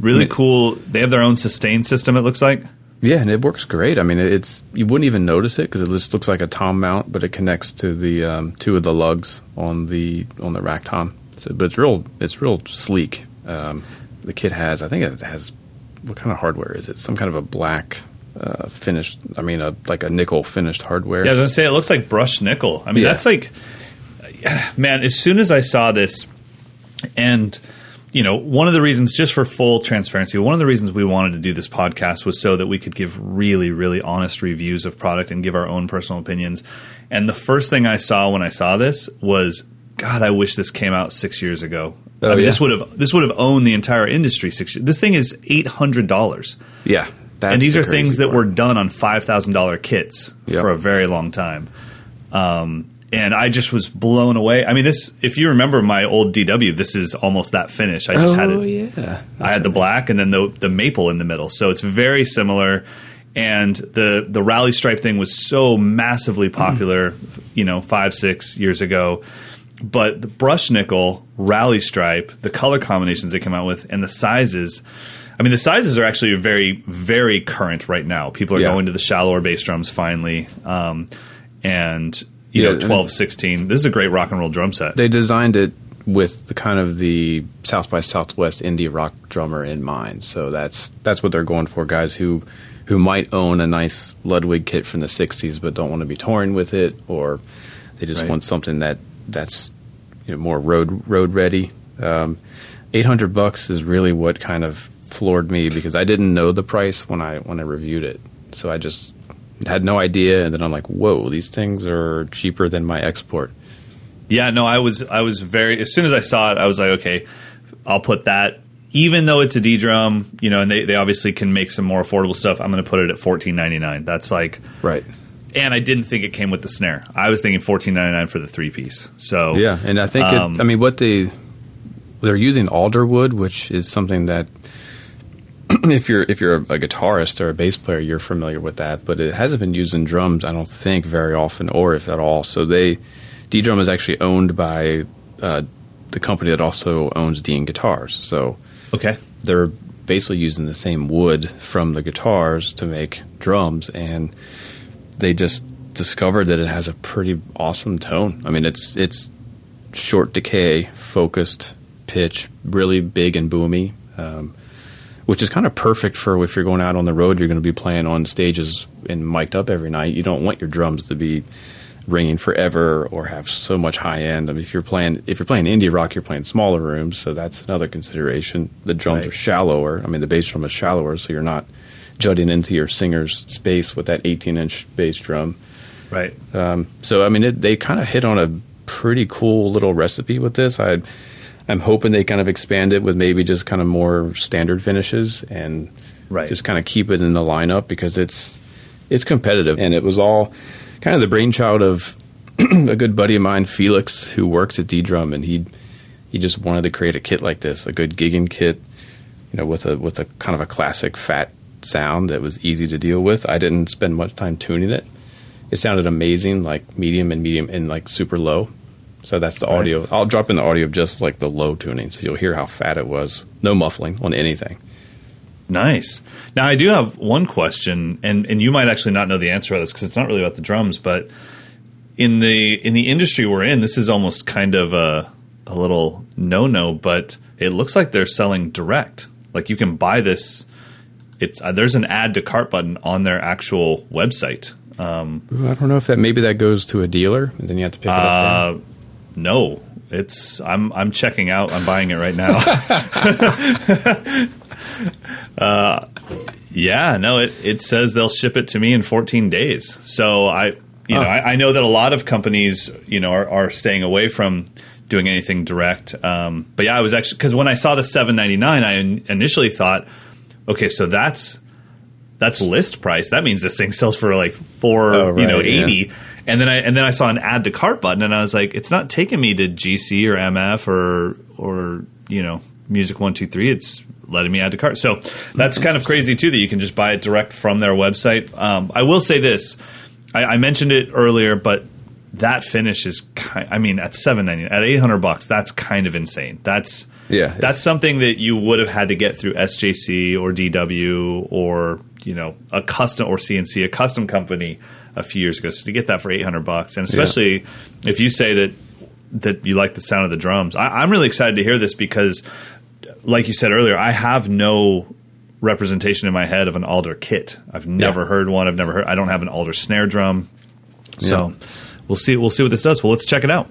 A: Really
B: Ma-
A: cool. They have their own sustain system. It looks like.
B: Yeah, and it works great. I mean, it's you wouldn't even notice it because it just looks like a tom mount, but it connects to the um, two of the lugs on the on the rack tom. So, but it's real, it's real sleek. Um, the kit has, I think it has, what kind of hardware is it? Some kind of a black uh, finished. I mean, a like a nickel finished hardware.
A: Yeah, I was gonna say it looks like brushed nickel. I mean,
B: Yeah.
A: that's like, man. As soon as I saw this, and you know, one of the reasons, just for full transparency, one of the reasons we wanted to do this podcast was so that we could give really, really honest reviews of product and give our own personal opinions. And the first thing I saw when I saw this was, God, I wish this came out six years ago.
B: Oh,
A: I mean,
B: yeah.
A: this would have this would have owned the entire industry. Six. This thing is eight hundred dollars.
B: yeah. That's
A: and these
B: the
A: are things that were done on five thousand dollar kits
B: Yep.
A: for a very long time. Um, and I just was blown away. I mean, this if you remember my old DW, this is almost that finish. I just had
B: Oh
A: it.
B: yeah.
A: I had the black and then the the maple in the middle, so it's very similar. And the the rally stripe thing was so massively popular, you know, five six years ago. But the brush nickel, rally stripe, the color combinations they come out with, and the sizes. I mean, the sizes are actually very, very current right now. People are
B: Yeah.
A: going to the shallower bass drums finally, um, and you
B: Yeah,
A: know,
B: and-
A: 12, 16. This is a great rock and roll drum set.
B: They designed it with the kind of the South by Southwest indie rock drummer in mind. So that's that's what they're going for, guys who who might own a nice Ludwig kit from the '60s but don't want to be touring with it, or they just
A: Right.
B: want something that that's you know, more road road ready. Um, Eight hundred bucks is really what kind of floored me because I didn't know the price when I when I reviewed it. So I just had no idea, and then I'm like, "Whoa, these things are cheaper than my export."
A: Yeah, no, I was I was very as soon as I saw it, I was like, okay, I'll put that. Even though it's a ddrum, you know, and they, they obviously can make some more affordable stuff, I'm going to put it at fourteen ninety nine. That's like,
B: Right.
A: And I didn't think it came with the snare. I was thinking fourteen ninety nine for the three piece. So
B: Yeah, and I think
A: Um,
B: it, I mean what they they're using alderwood, which is something that if you're if you're a, a guitarist or a bass player, you're familiar with that. But it hasn't been used in drums, I don't think, very often, or if at all. So they ddrum is actually owned by uh, the company that also owns Dean Guitars. So
A: okay,
B: they're basically using the same wood from the guitars to make drums and they just discovered that it has a pretty awesome tone. I mean it's it's short decay, focused pitch, really big and boomy. Um, which is kind of perfect for if you're going out on the road, you're going to be playing on stages and mic'd up every night. You don't want your drums to be ringing forever or have so much high end. I mean, if you're playing if you're playing indie rock, you're playing smaller rooms, so that's another consideration. The drums
A: Right.
B: are shallower. I mean, the bass drum is shallower, so you're not jutting into your singer's space with that 18 inch bass drum.
A: right.
B: Um, so I mean, it, they kind of hit on a pretty cool little recipe with this. I, I'm hoping they kind of expand it with maybe just kind of more standard finishes and
A: Right.
B: just kind of keep it in the lineup because it's it's competitive and it was all kind of the brainchild of a good buddy of mine, Felix, who works at ddrum, and he he just wanted to create a kit like this, a good gigging kit, you know, with a with a kind of a classic fat sound that was easy to deal with. I didn't spend much time tuning it. It sounded amazing, like medium and medium and like super low. So that's the
A: Right.
B: audio. I'll drop in the audio of just like the low tuning, so you'll hear how fat it was. No muffling on anything.
A: Nice. Now I do have one question, and and you might actually not know the answer to this because it's not really about the drums, but in the in the industry we're in, this is almost kind of a a little no no, but it looks like they're selling direct. Like you can buy this. It's uh, there's an add to cart button on their actual website. Um,
B: Ooh, I don't know if that maybe that goes to a dealer and then you have to pick it up.
A: uh,
B: there.
A: no, it's I'm I'm checking out. I'm buying it right now. uh, yeah, no, it it says they'll ship it to me in 14 days. So I, you know,
B: Oh.
A: I, I know that a lot of companies, you know, are, are staying away from doing anything direct. Um, but yeah, I was actually because when I saw the 7.99, I in- initially thought, okay, so that's that's list price. That means this thing sells for like four,
B: Oh,
A: you know,
B: right, yeah.
A: eighty. And then I and then I saw an add to cart button, and I was like, it's not taking me to GC or MF or or you know Music One Two Three. It's letting me add to cart. So that's kind of crazy too that you can just buy it direct from their website. Um, I will say this: I, I mentioned it earlier, but that finish is kind. I mean, at seven ninety at eight hundred bucks, that's kind of insane. That's
B: Yeah,
A: that's something that you would have had to get through SJC or DW or you know a custom or CNC, a custom company a few years ago. So to get that for eight hundred bucks, and especially if you say that that you like the sound of the drums, I, I'm really excited to hear this because, like you said earlier, I have no representation in my head of an Alder kit. I've never
B: Yeah.
A: heard one. I've never heard. I don't have an Alder snare drum. So
B: Yeah.
A: we'll see. We'll see what this does. Well, let's check it out.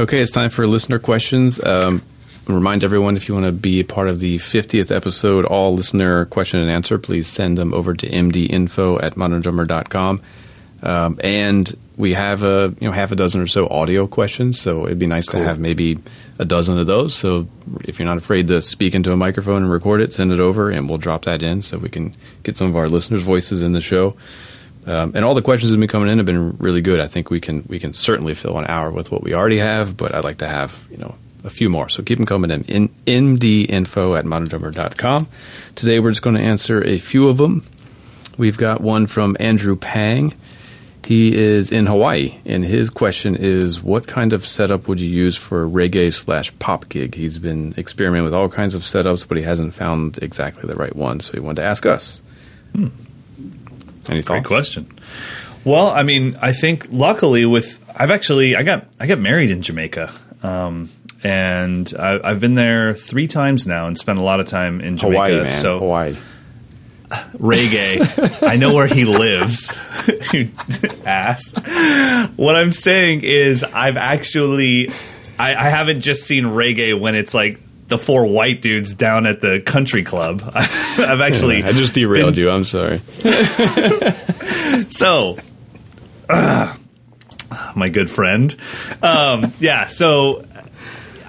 B: Okay, it's time for listener questions. Um, remind everyone if you want to be a part of the 50th episode, all listener question and answer, please send them over to mdinfo at moderndrummer.com. Um, and we have a you know half a dozen or so audio questions, so it'd be nice
A: Cool.
B: to have maybe a dozen of those. So if you're not afraid to speak into a microphone and record it, send it over, and we'll drop that in so we can get some of our listeners' voices in the show. Um, and all the questions that have been coming in have been really good. I think we can we can certainly fill an hour with what we already have, but I'd like to have you know a few more. So keep them coming in. in mdinfo at moderndrummer.com. Today we're just going to answer a few of them. We've got one from Andrew Pang. He is in Hawaii, and his question is, "What kind of setup would you use for a reggae slash pop gig?" He's been experimenting with all kinds of setups, but he hasn't found exactly the right one. So he wanted to ask us. Any
A: Great question. Well, I mean, I think luckily with I've actually I got I got married in Jamaica, um, and I, I've been there three times now and spent a lot of time in Jamaica.
B: Hawaii, man.
A: So
B: Hawaii.
A: reggae, I know where he lives. you ass. What I'm saying is, I've actually I, I haven't just seen reggae when it's like. The four white dudes down at the country club. I've actually
B: I just derailed
A: been-
B: you. I'm sorry.
A: So, uh, my good friend. Um, yeah, so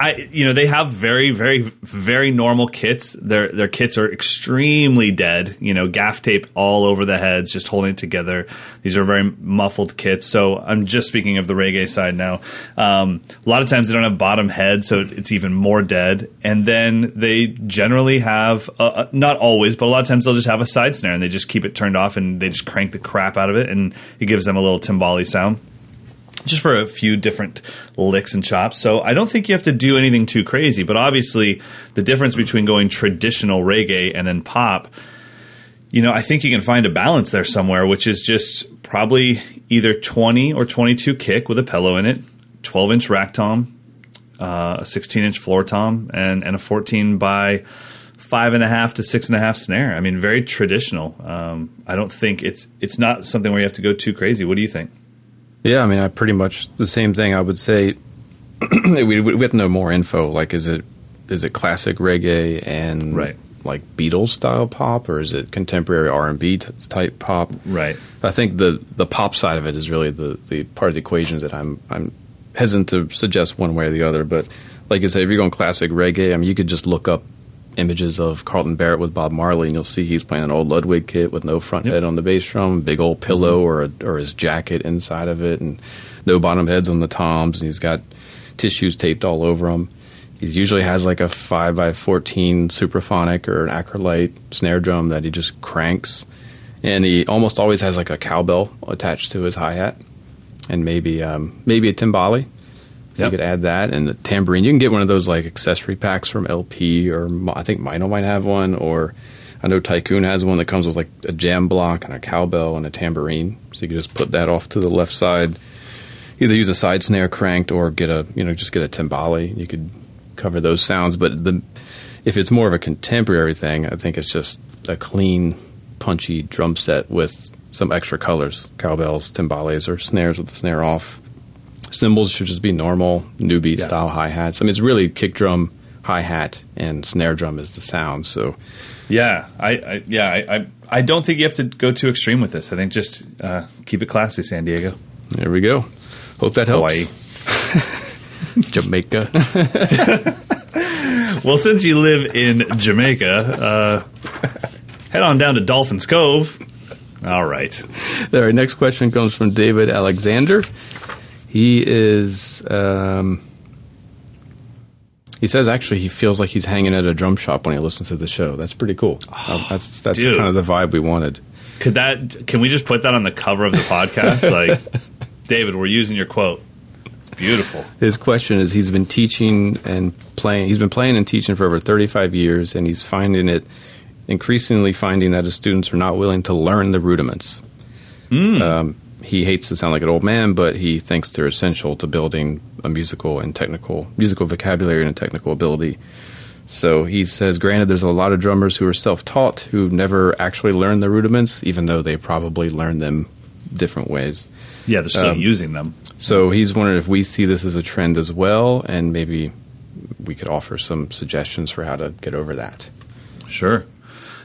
A: I, you know, they have very, very, very normal kits. Their their kits are extremely dead. You know, gaff tape all over the heads, just holding it together. These are very muffled kits. So I'm just speaking of the reggae side now. Um, a lot of times they don't have bottom head, so it's even more dead. And then they generally have, uh, uh not always, but a lot of times they'll just have a side snare and they just keep it turned off and they just crank the crap out of it, and it gives them a little timbale sound just for a few different licks and chops. So I don't think you have to do anything too crazy, but obviously the difference between going traditional reggae and then pop, you know, I think you can find a balance there somewhere, which is just probably either 20 or 22 kick with a pillow in it, 12 inch rack tom, uh, a 16 inch floor tom, and, and a 14 by five and a half to six and a half snare. I mean, very traditional. Um, I don't think it's it's not something where you have to go too crazy. What do you think?
B: Yeah, I mean, I pretty much the same thing. I would say we, we have know more info. Like, is it is it classic reggae and
A: right.
B: like Beatles style pop, or is it contemporary R and B type pop?
A: Right.
B: I think the the pop side of it is really the the part of the equation that I'm I'm hesitant to suggest one way or the other. But like I said, if you're going classic reggae, I mean, you could just look up images of Carlton Barrett with Bob Marley, and you'll see he's playing an old Ludwig kit with no front yep. head on the bass drum, big old pillow mm-hmm. or a, or his jacket inside of it, and no bottom heads on the toms, and he's got tissues taped all over him. He usually has like a five by fourteen supraphonic or an acrolite snare drum that he just cranks, and he almost always has like a cowbell attached to his hi hat, and maybe um, maybe a timbale so yep. you could add that and a tambourine. You can get one of those like accessory packs from LP or I think Meinl might have one or I know Tycoon has one that comes with like a jam block and a cowbell and a tambourine. So you can just put that off to the left side. Either use a side snare cranked or get a you know just get a timbale. You could cover those sounds, but the if it's more of a contemporary thing, I think it's just a clean, punchy drum set with some extra colors, cowbells, timbales, or snares with the snare off cymbals should just be normal New Beat yeah. style hi hats. I mean, it's really kick drum, hi hat, and snare drum is the sound. So,
A: yeah, I, I yeah, I, I, I don't think you have to go too extreme with this. I think just uh, keep it classy, San Diego.
B: There we go. Hope that helps.
A: Hawaii,
B: Jamaica.
A: well, since you live in Jamaica, uh, head on down to Dolphins Cove. All right.
B: All right. Next question comes from David Alexander. He is. Um, he says actually he feels like he's hanging at a drum shop when he listens to the show. That's pretty cool. Oh, that's that's dude. kind of the vibe we wanted.
A: Could that? Can we just put that on the cover of the podcast? like, David, we're using your quote. It's beautiful.
B: His question is: He's been teaching and playing. He's been playing and teaching for over thirty-five years, and he's finding it increasingly finding that his students are not willing to learn the rudiments.
A: Mm. Um,
B: he hates to sound like an old man, but he thinks they're essential to building a musical and technical musical vocabulary and technical ability. So he says, granted, there's a lot of drummers who are self-taught who never actually learned the rudiments, even though they probably learned them different ways.
A: Yeah, they're still um, using them.
B: So he's wondering if we see this as a trend as well, and maybe we could offer some suggestions for how to get over that.
A: Sure.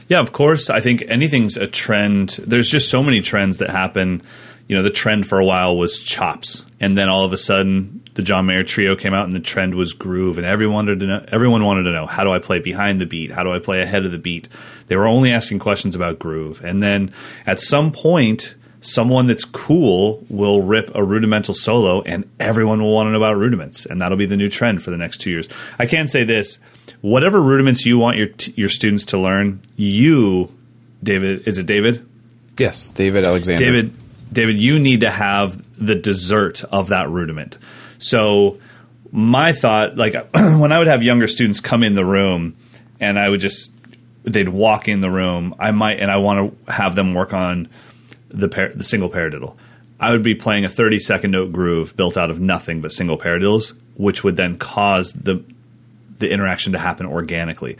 A: Yeah, of course. I think anything's a trend. There's just so many trends that happen you know the trend for a while was chops, and then all of a sudden the John Mayer trio came out, and the trend was groove, and everyone wanted to know. Everyone wanted to know how do I play behind the beat? How do I play ahead of the beat? They were only asking questions about groove, and then at some point. Someone that's cool will rip a rudimental solo, and everyone will want to know about rudiments, and that'll be the new trend for the next two years. I can say this: whatever rudiments you want your t- your students to learn, you, David, is it David?
B: Yes, David Alexander.
A: David, David, you need to have the dessert of that rudiment. So my thought, like when I would have younger students come in the room, and I would just they'd walk in the room, I might and I want to have them work on the par- the single paradiddle. I would be playing a 30 second note groove built out of nothing but single paradiddles, which would then cause the the interaction to happen organically.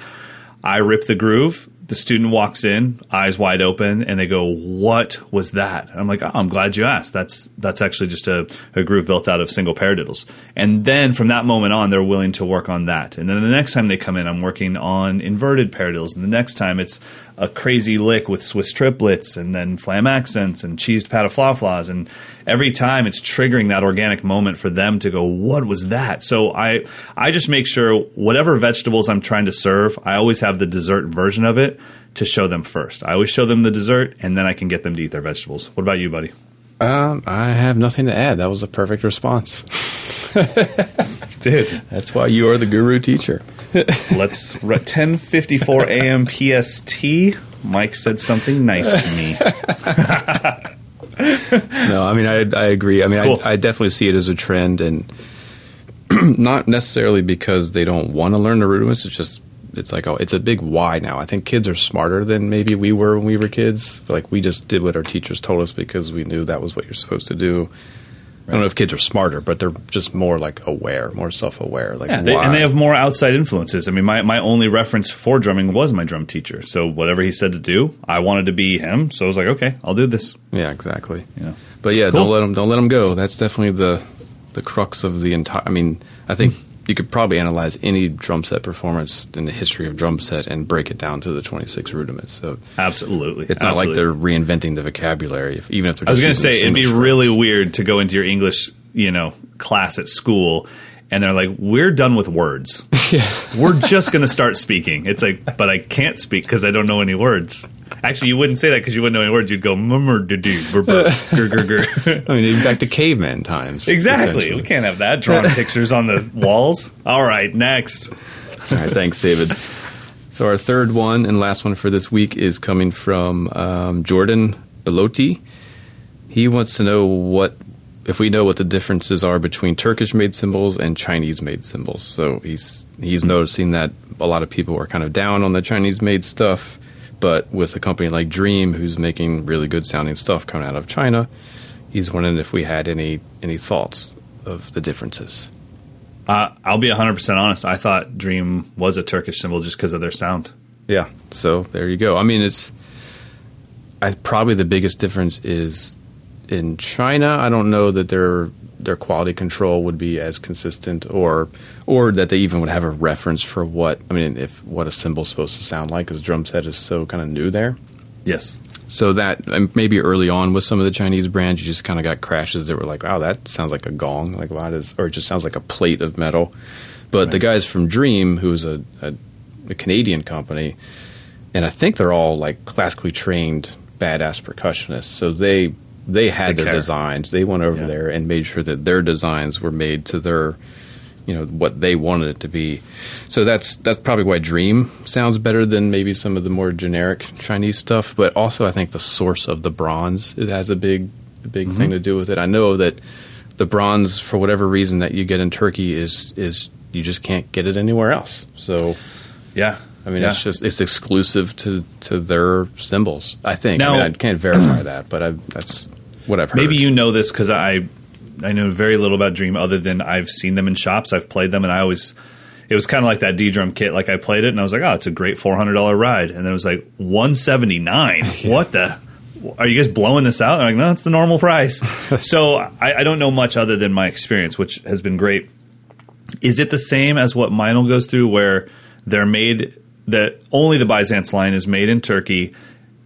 A: I rip the groove, the student walks in, eyes wide open, and they go, "What was that?" I'm like, "Oh, I'm glad you asked. That's that's actually just a, a groove built out of single paradiddles." And then from that moment on, they're willing to work on that. And then the next time they come in, I'm working on inverted paradiddles, and the next time it's a crazy lick with Swiss triplets, and then flam accents and cheesed pataflaflas, and every time it's triggering that organic moment for them to go, "What was that?" So I I just make sure whatever vegetables I'm trying to serve, I always have the dessert version of it to show them first. I always show them the dessert, and then I can get them to eat their vegetables. What about you, buddy?
B: Um, I have nothing to add. That was a perfect response.
A: Dude,
B: That's why you are the guru teacher.
A: Let's 10:54 a.m. PST. Mike said something nice to me.
B: no, I mean I I agree. I mean
A: Cool.
B: I, I definitely see it as a trend, and not necessarily because they don't want to learn the rudiments. It's just it's like oh, it's a big why now. I think kids are smarter than maybe we were when we were kids. Like we just did what our teachers told us because we knew that was what you're supposed to do. I don't know if kids are smarter, but they're just more like aware, more self-aware. Like
A: Yeah, they, and they have more outside influences. I mean, my, my only reference for drumming was my drum teacher. So whatever he said to do, I wanted to be him. So I was like, okay, I'll do this.
B: yeah, exactly.
A: Yeah.
B: But yeah,
A: Cool.
B: don't let them don't let them go. That's definitely the the crux of the entire. I mean, I think you could probably analyze any drum set performance in the history of drum set and break it down to the 26 rudiments. So
A: Absolutely.
B: it's not like they're reinventing the vocabulary, if, even if they're.
A: I was going to say it'd be really weird to go into your English, you know, class at school, and they're like, "We're done with words. We're just going to start speaking." It's like, but I can't speak because I don't know any words. Actually, you wouldn't say that because you wouldn't know any words. You'd go murmur do do gur gur.
B: I mean, even back to caveman times.
A: Exactly. We can't have that drawing pictures on the walls. All right, next.
B: All right, thanks, David. So our third one and last one for this week is coming from um, Jordan Belotti. He wants to know what if we know what the differences are between Turkish-made cymbals and Chinese-made cymbals. So he's he's noticing that a lot of people are kind of down on the Chinese-made stuff, but with a company like Dream, who's making really good sounding stuff coming out of China, he's wondering if we had any any thoughts of the differences.
A: Uh, I'll be 100% honest. I thought Dream was a Turkish cymbal just because of their sound.
B: Yeah. So there you go. I mean, it's I, probably the biggest difference is in China. I don't know that their their quality control would be as consistent, or or that they even would have a reference for what I mean, if what a cymbal's supposed to sound like, because drum set is so kind of new there.
A: Yes.
B: So that maybe early on with some of the Chinese brands, you just kind of got crashes that were like, "Wow, that sounds like a gong," like why does, or it just sounds like a plate of metal. But the guys from Dream, who's a, a, a Canadian company, and I think they're all like classically trained badass percussionists, so they they had
A: They
B: their
A: care.
B: designs. They went over
A: Yeah.
B: there and made sure that their designs were made to their you know what they wanted it to be. So that's that's probably why Dream sounds better than maybe some of the more generic Chinese stuff. But also, I think the source of the bronze it has a big a big thing mm-hmm. to do with it. I know that the bronze, for whatever reason, that you get in Turkey is is you just can't get it anywhere else. So
A: Yeah.
B: I mean,
A: Yeah.
B: it's just it's exclusive to to their cymbals. I think.
A: Now-
B: I, mean, I can't verify that, but I, that's what I've heard.
A: Maybe you know this because I I know very little about Dream other than I've seen them in shops. I've played them, and I always it was kind of like that ddrum kit. Like I played it, and I was like, oh, it's a great four hundred dollar ride, and then it was like one seventy nine. What the? Are you guys blowing this out? I'm like, no, it's the normal price. so I, I don't know much other than my experience, which has been great. Is it the same as what Meinl goes through, where they're made that only the Byzance line is made in Turkey,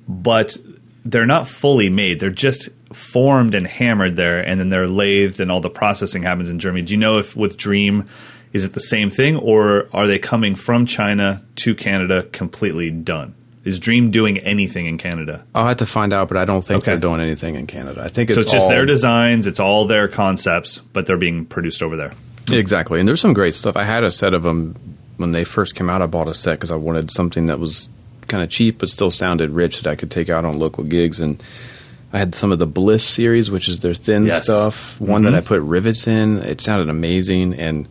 A: but they're not fully made. They're just formed and hammered there, and then they're lathed, and all the processing happens in Germany. Do you know if with Dream, is it the same thing, or are they coming from China to Canada completely done? Is Dream doing anything in Canada?
B: I'll have to find out, but I don't think
A: Okay.
B: they're doing anything in Canada. I think it's
A: So it's just
B: all-
A: their designs, it's all their concepts, but they're being produced over there.
B: Exactly, and there's some great stuff. I had a set of them when they first came out. I bought a set because I wanted something that was kind of cheap but still sounded rich that I could take out on local gigs. And I had some of the Bliss series, which is their thin
A: Yes.
B: stuff. One
A: Mhm.
B: that I put rivets in. It sounded amazing, and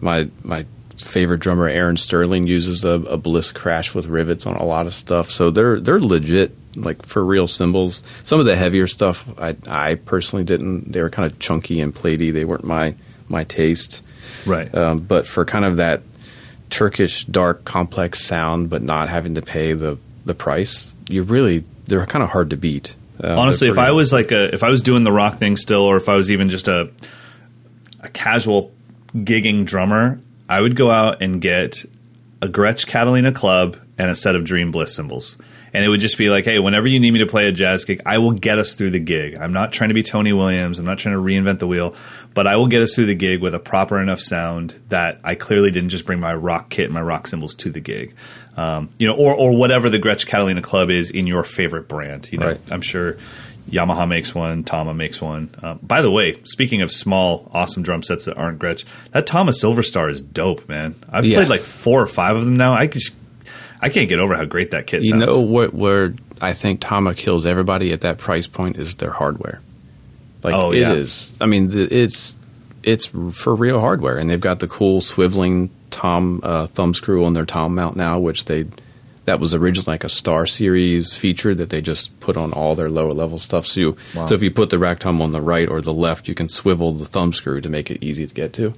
B: my my favorite drummer Aaron Sterling uses a, a Bliss crash with rivets on a lot of stuff. So they're they're legit, like for real cymbals. Some of the heavier stuff, I I personally didn't. They were kind of chunky and platey. They weren't my my taste.
A: Right.
B: Um, but for kind of that Turkish dark complex sound, but not having to pay the the price, you really they're kind of hard to beat.
A: Uh, Honestly, if I was like a if I was doing the rock thing still, or if I was even just a a casual gigging drummer, I would go out and get a Gretsch Catalina club and a set of Dream Bliss cymbals. And it would just be like, hey, whenever you need me to play a jazz gig, I will get us through the gig. I'm not trying to be Tony Williams. I'm not trying to reinvent the wheel, but I will get us through the gig with a proper enough sound that I clearly didn't just bring my rock kit and my rock cymbals to the gig. Um, you know, or, or whatever the Gretsch Catalina club is in your favorite brand. You know,
B: right.
A: I'm sure Yamaha makes one. Tama makes one. Um, by the way, speaking of small, awesome drum sets that aren't Gretsch, that Tama Silver Star is dope, man. I've yeah. played like four or five of them now. I just, I can't get over how great that kit
B: you
A: sounds.
B: You know what? Where I think Tama kills everybody at that price point is their hardware. Like oh, it yeah. is. I mean, the, it's it's for real hardware, and they've got the cool swiveling tom uh, thumb screw on their tom mount now, which they that was originally like a Star Series feature that they just put on all their lower level stuff. So, you, wow. so if you put the rack tom on the right or the left, you can swivel the thumb screw to make it easy to get to.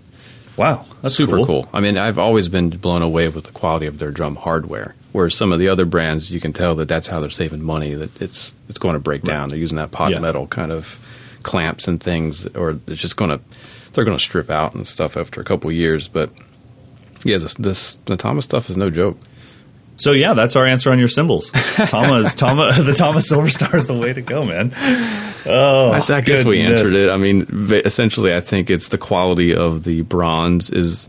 A: Wow, that's
B: super
A: cool.
B: cool. I mean, I've always been blown away with the quality of their drum hardware. Whereas some of the other brands, you can tell that that's how they're saving money. That it's it's going to break right. down. They're using that pot yeah. metal kind of clamps and things, or it's just going to they're going to strip out and stuff after a couple years. But yeah, this this the Thomas stuff is no joke.
A: So yeah, that's our answer on your cymbals. Thomas, Thomas, the Thomas Silver Star is the way to go, man. Oh, I, I
B: guess goodness. we answered it. I mean, essentially, I think it's the quality of the bronze is.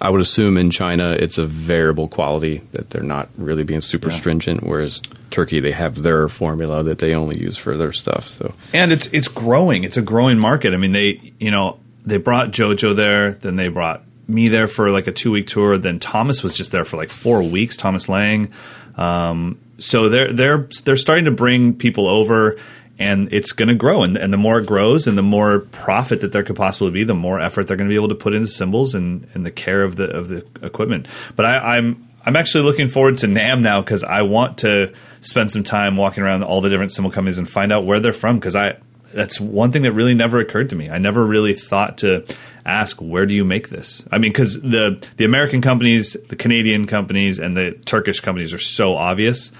B: I would assume in China it's a variable quality that they're not really being super yeah. stringent, whereas Turkey they have their formula that they only use for their stuff. So
A: and it's it's growing. It's a growing market. I mean, they you know they brought JoJo there, then they brought me there for like a two week tour. Then Thomas was just there for like four weeks. Thomas Lang. Um, so they're they're they're starting to bring people over, and it's going to grow. And, and the more it grows, and the more profit that there could possibly be, the more effort they're going to be able to put into cymbals and, and the care of the of the equipment. But I, I'm I'm actually looking forward to NAMM now because I want to spend some time walking around all the different cymbal companies and find out where they're from because I that's one thing that really never occurred to me. I never really thought to ask where do you make this? I mean, because the the American companies, the Canadian companies, and the Turkish companies are so obvious.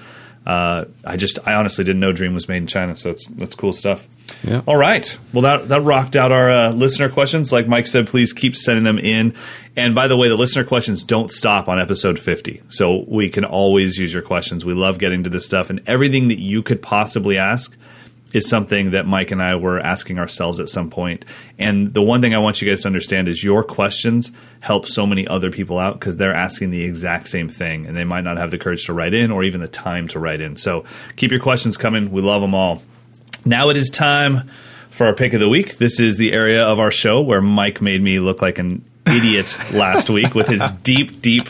A: Uh, I just, I honestly didn't know Dream was made in China, so it's that's cool stuff.
B: Yeah.
A: All right. Well, that that rocked out our uh, listener questions. Like Mike said, please keep sending them in. And by the way, the listener questions don't stop on episode fifty, so we can always use your questions. We love getting to this stuff, and everything that you could possibly ask is something that Mike and I were asking ourselves at some point. And the one thing I want you guys to understand is your questions help so many other people out because they're asking the exact same thing and they might not have the courage to write in or even the time to write in. So keep your questions coming. We love them all. Now it is time for our pick of the week. This is the area of our show where Mike made me look like an idiot last week with his deep, deep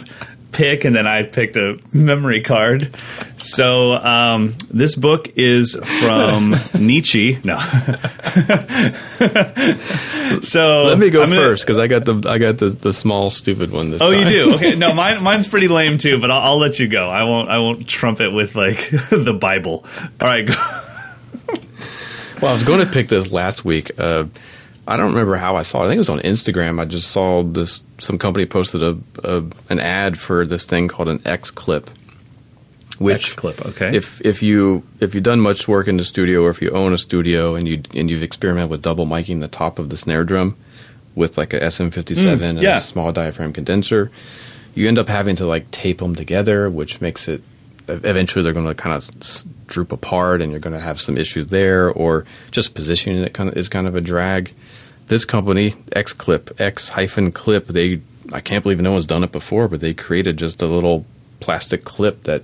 A: pick, and then I picked a memory card. So um, this book is from Nietzsche. No. so
B: let me go gonna, first because I got the I got the, the small stupid one this
A: oh,
B: time.
A: you do? Okay. No, mine mine's pretty lame too, but I'll, I'll let you go. I won't I won't trump it with like the Bible. All right.
B: Well, I was going to pick this last week. Uh, I don't remember how I saw it. I think it was on Instagram. I just saw this. Some company posted a, a an ad for this thing called an X clip.
A: Which X clip, okay.
B: If if you if you've done much work in the studio, or if you own a studio and you and you've experimented with double miking the top of the snare drum with like a SM57 mm, and yeah. a small diaphragm condenser, you end up having to like tape them together, which makes it eventually they're going to kind of droop apart and you're going to have some issues there or just positioning it kind of is kind of a drag this company x clip x hyphen clip they i can't believe no one's done it before but they created just a little plastic clip that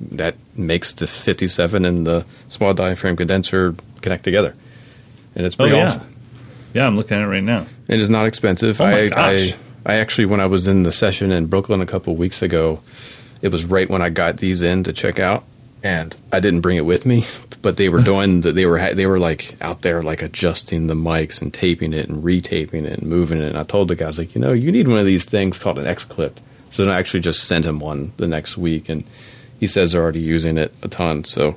B: that makes the 57 and the small diaphragm condenser connect together. And it's oh, pretty
A: oh, yeah.
B: awesome.
A: Yeah i'm looking at it right now.
B: It is not expensive.
A: Oh
B: I,
A: gosh.
B: I i actually when i was in the session in brooklyn a couple weeks ago it was right when I got these in to check out, and I didn't bring it with me. But they were doing that. They were they were like out there like adjusting the mics and taping it and retaping it and moving it. And I told the guys like, you know, you need one of these things called an X clip. So then I actually just sent him one the next week, and he says they're already using it a ton. So,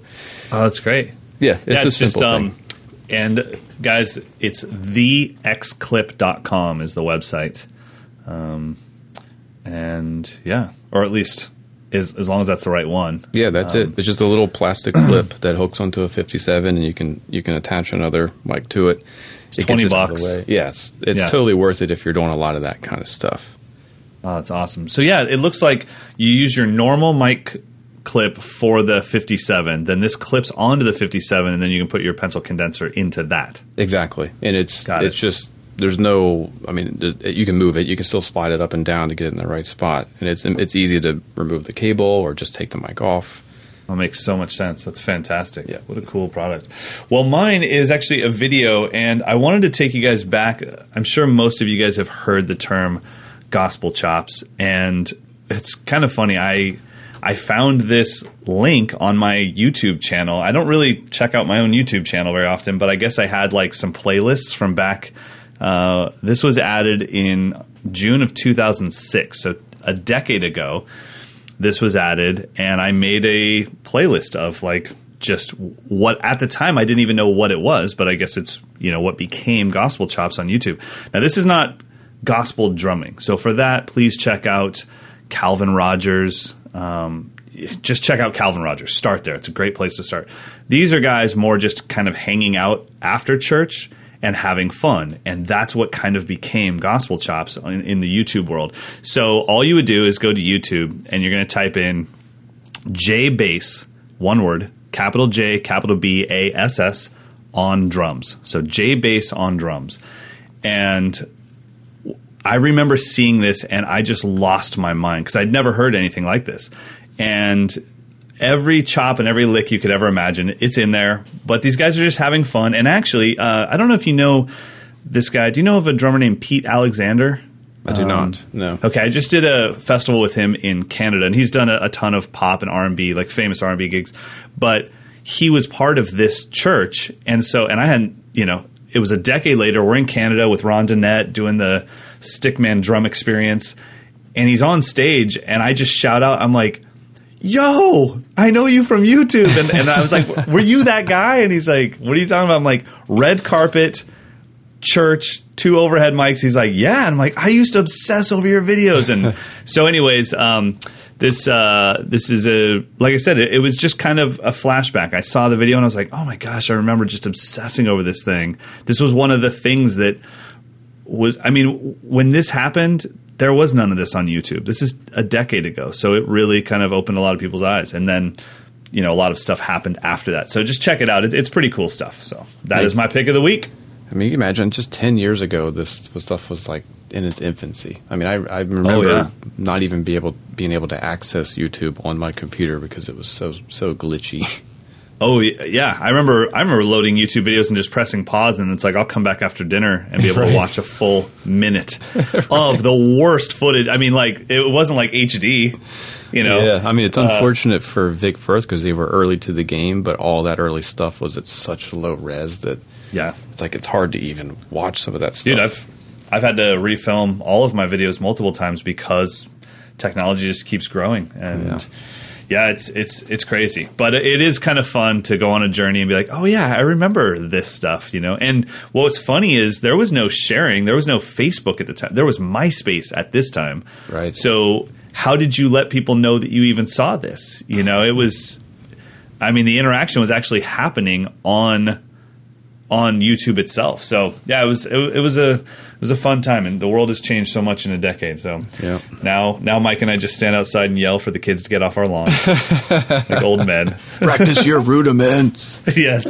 A: oh, that's great.
B: Yeah, it's yeah, a it's simple just, um, thing.
A: And guys, it's thexclip.com is the website. Um, and yeah, or at least as, as long as that's the right one.
B: Yeah, that's it. Um, it's just a little plastic clip that hooks onto a 57, and you can you can attach another mic to it.
A: It's
B: It
A: 20
B: gets it
A: bucks.
B: Yes, it's
A: Yeah.
B: totally worth it if you're doing a lot of that kind of stuff.
A: Oh, that's awesome. So yeah, it looks like you use your normal mic clip for the 57, then this clips onto the 57, and then you can put your pencil condenser into that.
B: Exactly, and it's
A: Got
B: it's
A: it.
B: just there's no. I mean, you can move it. You can still slide it up and down to get it in the right spot, and it's it's easy to remove the cable or just take the mic off.
A: That makes so much sense. That's fantastic.
B: Yeah.
A: What a cool product. Well, mine is actually a video, and I wanted to take you guys back. I'm sure most of you guys have heard the term gospel chops, and it's kind of funny. I I found this link on my YouTube channel. I don't really check out my own YouTube channel very often, but I guess I had like some playlists from back. Uh, this was added in June of 2006, so a decade ago this was added and I made a playlist of like just what at the time I didn't even know what it was, but I guess it's you know what became Gospel Chops on YouTube. Now this is not gospel drumming, so for that please check out Calvin Rogers. Um, just check out Calvin Rogers. Start there; it's a great place to start. These are guys more just kind of hanging out after church and having fun. And that's what kind of became Gospel Chops in, in the YouTube world. So all you would do is go to YouTube and you're going to type in J bass, one word, capital J, capital B, A, S, S, on drums. So J bass on drums. And I remember seeing this and I just lost my mind because I'd never heard anything like this. And every chop and every lick you could ever imagine, it's in there. But these guys are just having fun. And actually, uh, I don't know if you know this guy. Do you know of a drummer named Pete Alexander?
B: I do
A: Um,
B: not. No.
A: Okay, I just did a festival with him in Canada, and he's done a, a ton of pop and R and B, like famous R and B gigs. But he was part of this church, and so, and I hadn't, you know, it was a decade later. We're in Canada with Ron Danette doing the Stickman drum experience, and he's on stage, and I just shout out, I'm like. Yo, I know you from YouTube. And, and I was like, Were you that guy? And he's like, What are you talking about? I'm like, Red carpet, church, two overhead mics. He's like, yeah. And I'm like, I used to obsess over your videos. And so, anyways, um, this uh, this is a like I said, it, it was just kind of a flashback. I saw the video and I was like, oh my gosh, I remember just obsessing over this thing. This was one of the things that was. I mean, when this happened. There was none of this on YouTube. This is a decade ago, so it really kind of opened a lot of people's eyes. And then, you know, a lot of stuff happened after that. So just check it out. It, it's pretty cool stuff. So that is my pick of the week.
B: I mean, you can imagine just 10 years ago, this, stuff was like in its infancy. I mean, I, I oh, remember
A: yeah.
B: not even be able, being able to access YouTube on my computer because it was so, so glitchy.
A: Oh yeah, I remember. I remember loading YouTube videos and just pressing pause, and it's like I'll come back after dinner and be able
B: Right.
A: to watch a full minute of the worst footage. I mean, like it wasn't like HD, you know.
B: Yeah, I mean, it's
A: Uh,
B: unfortunate for Vic Firth because they were early to the game, but all that early stuff was at such low res that
A: yeah,
B: it's like it's hard to even watch some of that stuff.
A: dude. I've I've had to refilm all of my videos multiple times because technology just keeps growing and.
B: Yeah.
A: Yeah, it's it's it's crazy, but it is kind of fun to go on a journey and be like, oh yeah, I remember this stuff, you know. And what's funny is there was no sharing, there was no Facebook at the time, there was MySpace at this time,
B: Right.
A: So how did you let people know that you even saw this? You know, it was, I mean, the interaction was actually happening on on YouTube itself. So yeah, it was it, it was a it was a fun time, and the world has changed so much in a decade. So
B: Yeah.
A: now now Mike and I just stand outside and yell for the kids to get off our lawn, like old men.
B: Practice your rudiments.
A: yes.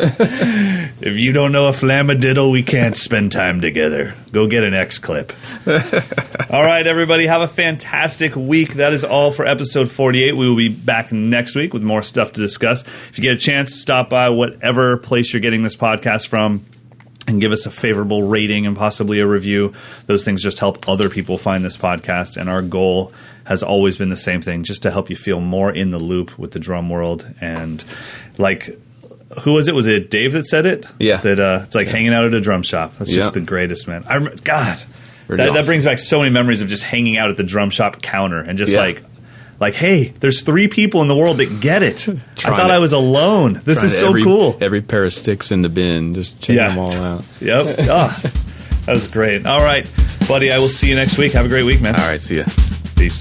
A: If you don't know a flammadiddle, we can't spend time together. Go get an X clip. all right, everybody, have a fantastic week. That is all for episode 48. We will be back next week with more stuff to discuss. If you get a chance, stop by whatever place you're getting this podcast from and give us a favorable rating and possibly a review. Those things just help other people find this podcast. And our goal has always been the same thing just to help you feel more in the loop with the drum world. And like, who was it? Was it Dave that said it?
B: Yeah.
A: That uh, it's like hanging out at a drum shop. That's
B: Yeah.
A: just the greatest, man. I rem- God, that, that brings back so many memories of just hanging out at the drum shop counter and just
B: Yeah.
A: like. Like, hey, there's three people in the world that get it. I thought
B: to-
A: I was alone. This is so
B: every,
A: cool.
B: Every pair of sticks in the bin, just check
A: Yeah.
B: them all out.
A: Yep. Ah, that was great. All right, buddy. I will see you next week. Have a great week, man.
B: All right, see ya.
A: Peace.